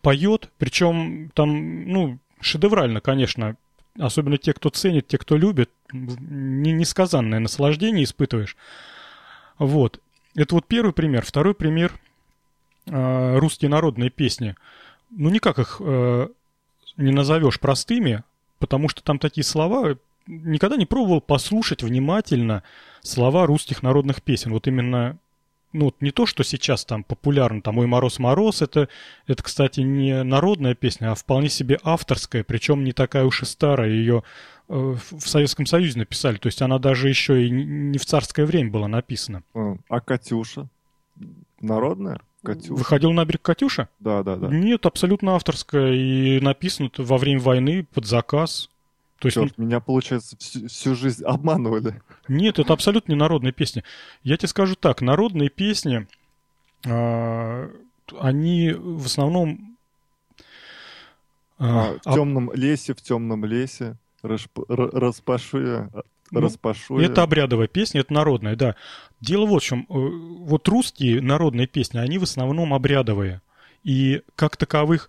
поет, причем там, ну, шедеврально, конечно. Особенно те, кто ценит, те, кто любит, не- несказанное наслаждение испытываешь. Вот. Это вот первый пример. Второй пример э, русские народные песни. Ну, никак их э, не назовешь простыми, потому что там такие слова. Никогда не пробовал послушать внимательно слова русских народных песен. Вот именно, ну, не то, что сейчас там популярно, там «Ой, мороз, мороз», это, это, кстати, не народная песня, а вполне себе авторская, причем не такая уж и старая. Ее в в Советском Союзе написали, то есть она даже еще и не в царское время была написана. А, Катюша? Народная? Катюша? Выходил на берег Катюша? Да, да, да. Нет, абсолютно авторская и написано во время войны под заказ. То есть Черт, меня, получается, всю, всю жизнь обманывали. нет, это абсолютно не народная песня. Я тебе скажу так, народные песни, а, они в основном... А, а, в темном лесе, в темном лесе, расп- р- распашу я, а, Ну, распашу я. Это обрядовая песня, это народная, да. Дело вот в чем. э, Вот русские народные песни, они в основном обрядовые. И как таковых,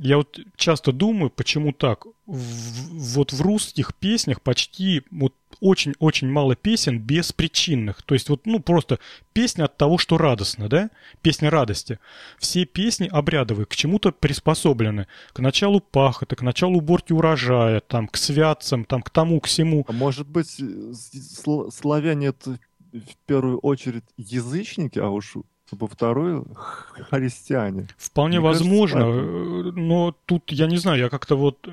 я вот часто думаю, почему так. В- вот в русских песнях почти вот очень-очень мало песен беспричинных. То есть вот, ну, просто песня от того, что радостно, да? Песня радости. Все песни обрядовые, к чему-то приспособлены. К началу пахоты, к началу уборки урожая, там, к святцам, там, к тому, к всему. А может быть, э, славяне это в первую очередь язычники, а уж вторую х- христиане. Вполне Мне кажется, возможно, так. э, но тут я не знаю, я как-то вот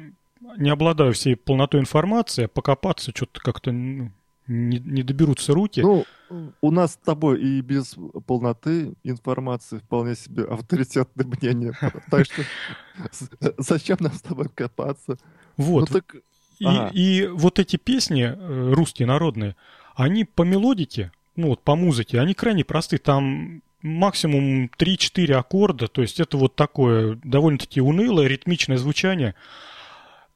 не обладаю всей полнотой информации, а покопаться что-то как-то ну, не, не доберутся руки. Ну, у нас с тобой и без полноты информации вполне себе авторитетное мнение. Так что зачем нам с тобой копаться? вот. Ну и вот эти песни э, русские народные, они по мелодике, ну вот по музыке, они крайне просты. Там максимум 3-4 аккорда, то есть это вот такое довольно-таки унылое ритмичное звучание.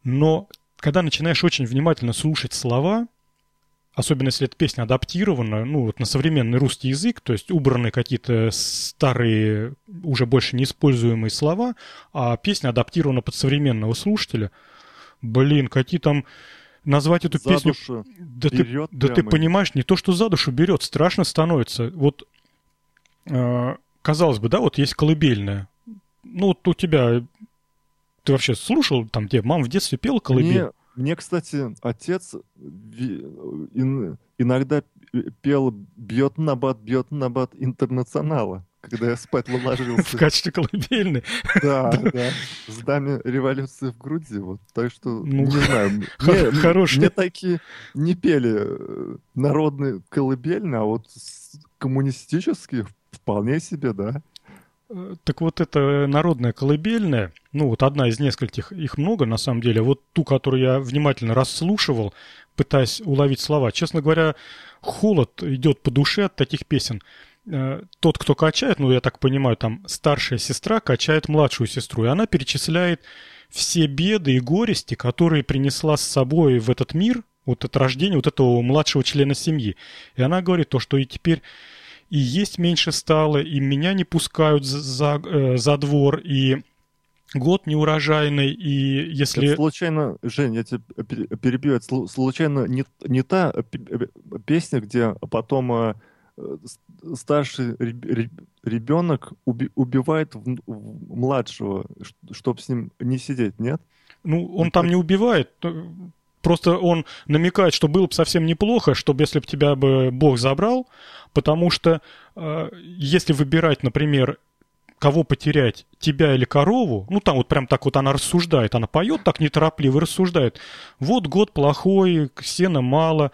Но когда начинаешь очень внимательно слушать слова, особенно если эта песня адаптирована, ну, вот на современный русский язык, то есть убраны какие-то старые, уже больше неиспользуемые слова, а песня адаптирована под современного слушателя. Блин, какие там... Назвать эту за песню... душу Да ты, да ты понимаешь, не то, что за душу берет, страшно становится. Вот, казалось бы, да, вот есть колыбельная. Ну, вот у тебя... Ты вообще слушал, там, где мама в детстве пела колыбель? Мне, мне, кстати, отец иногда пел «Бьет на бат, бьет на бат интернационала». когда я спать ложился. В качестве колыбельной? Да, да. С даме революции в груди. Вот. Так что, Ну, не знаю. хор- Мне, такие не пели э, народные колыбельные, а вот коммунистические вполне себе, да. Э, Так вот это народная колыбельная, ну вот одна из нескольких, их много на самом деле, вот ту, которую я внимательно расслушивал, пытаясь уловить слова, честно говоря, холод идет по душе от таких песен. Э, Тот, кто качает, ну я так понимаю, там старшая сестра качает младшую сестру, и она перечисляет все беды и горести, которые принесла с собой в этот мир, вот от рождения вот этого младшего члена семьи. И она говорит то, что и теперь и есть меньше стало, и меня не пускают за, за, э, за двор, и год неурожайный, и если... Это случайно, Жень, я тебя пере- перебью, это слу- случайно не, не та э, пе- песня, где потом э, старший реб- реб- ребенок уби- убивает младшего, чтобы с ним не сидеть, нет? Ну, он там не убивает, просто он намекает, что было бы совсем неплохо, чтобы если бы тебя бы Бог забрал, потому что э, если выбирать, например, кого потерять, тебя или корову, ну там вот прям так вот она рассуждает, она поет так неторопливо рассуждает, вот год плохой, сена мало,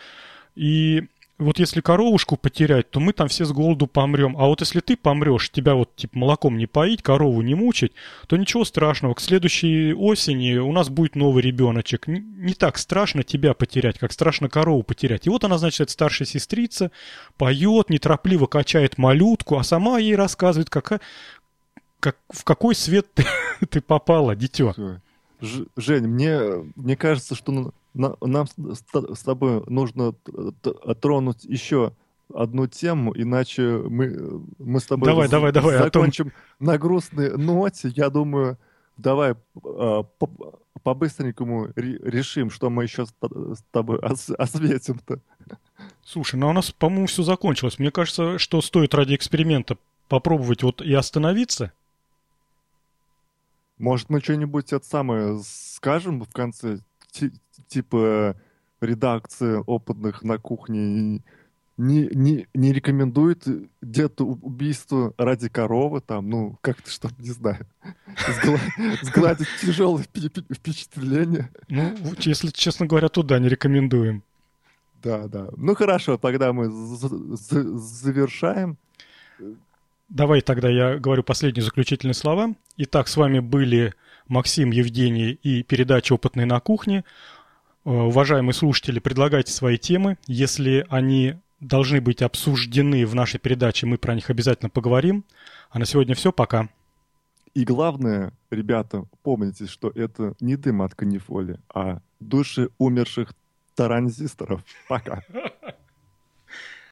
и вот если коровушку потерять, то мы там все с голоду помрем. А вот если ты помрешь, тебя вот типа молоком не поить, корову не мучить, то ничего страшного. К следующей осени у нас будет новый ребеночек. Не так страшно тебя потерять, как страшно корову потерять. И вот она, значит, старшая сестрица, поет, неторопливо качает малютку, а сама ей рассказывает, какая, как, в какой свет ты, ты попала, дитё. Ж- Жень, мне, мне кажется, что нам с, тобой нужно тронуть еще одну тему, иначе мы, мы с тобой Давай, давай, давай, а закончим на грустной ноте. Я думаю, давай а, по- по-быстренькому ре- решим, что мы еще с, тобой ос- осветим-то. Слушай, ну у нас, по-моему, все закончилось. Мне кажется, что стоит ради эксперимента попробовать вот и остановиться. Может, мы что-нибудь это самое скажем в конце? Ти- типа редакция опытных на кухне не, не, не рекомендует где-то убийство ради коровы, там, ну, как-то, чтобы, не знаю, сгла- сгладить тяжелые впе- впе- впечатления. Ну, если честно говоря, то да, не рекомендуем. Да, да. Ну, хорошо, тогда мы завершаем. Давай тогда я говорю последние заключительные слова. Итак, с вами были Максим, Евгений и передача «Опытные на кухне». Э, Уважаемые слушатели, предлагайте свои темы. Если они должны быть обсуждены в нашей передаче, мы про них обязательно поговорим. А на сегодня все, пока. И главное, ребята, помните, что это не дым от канифоли, а души умерших таранзисторов. Пока.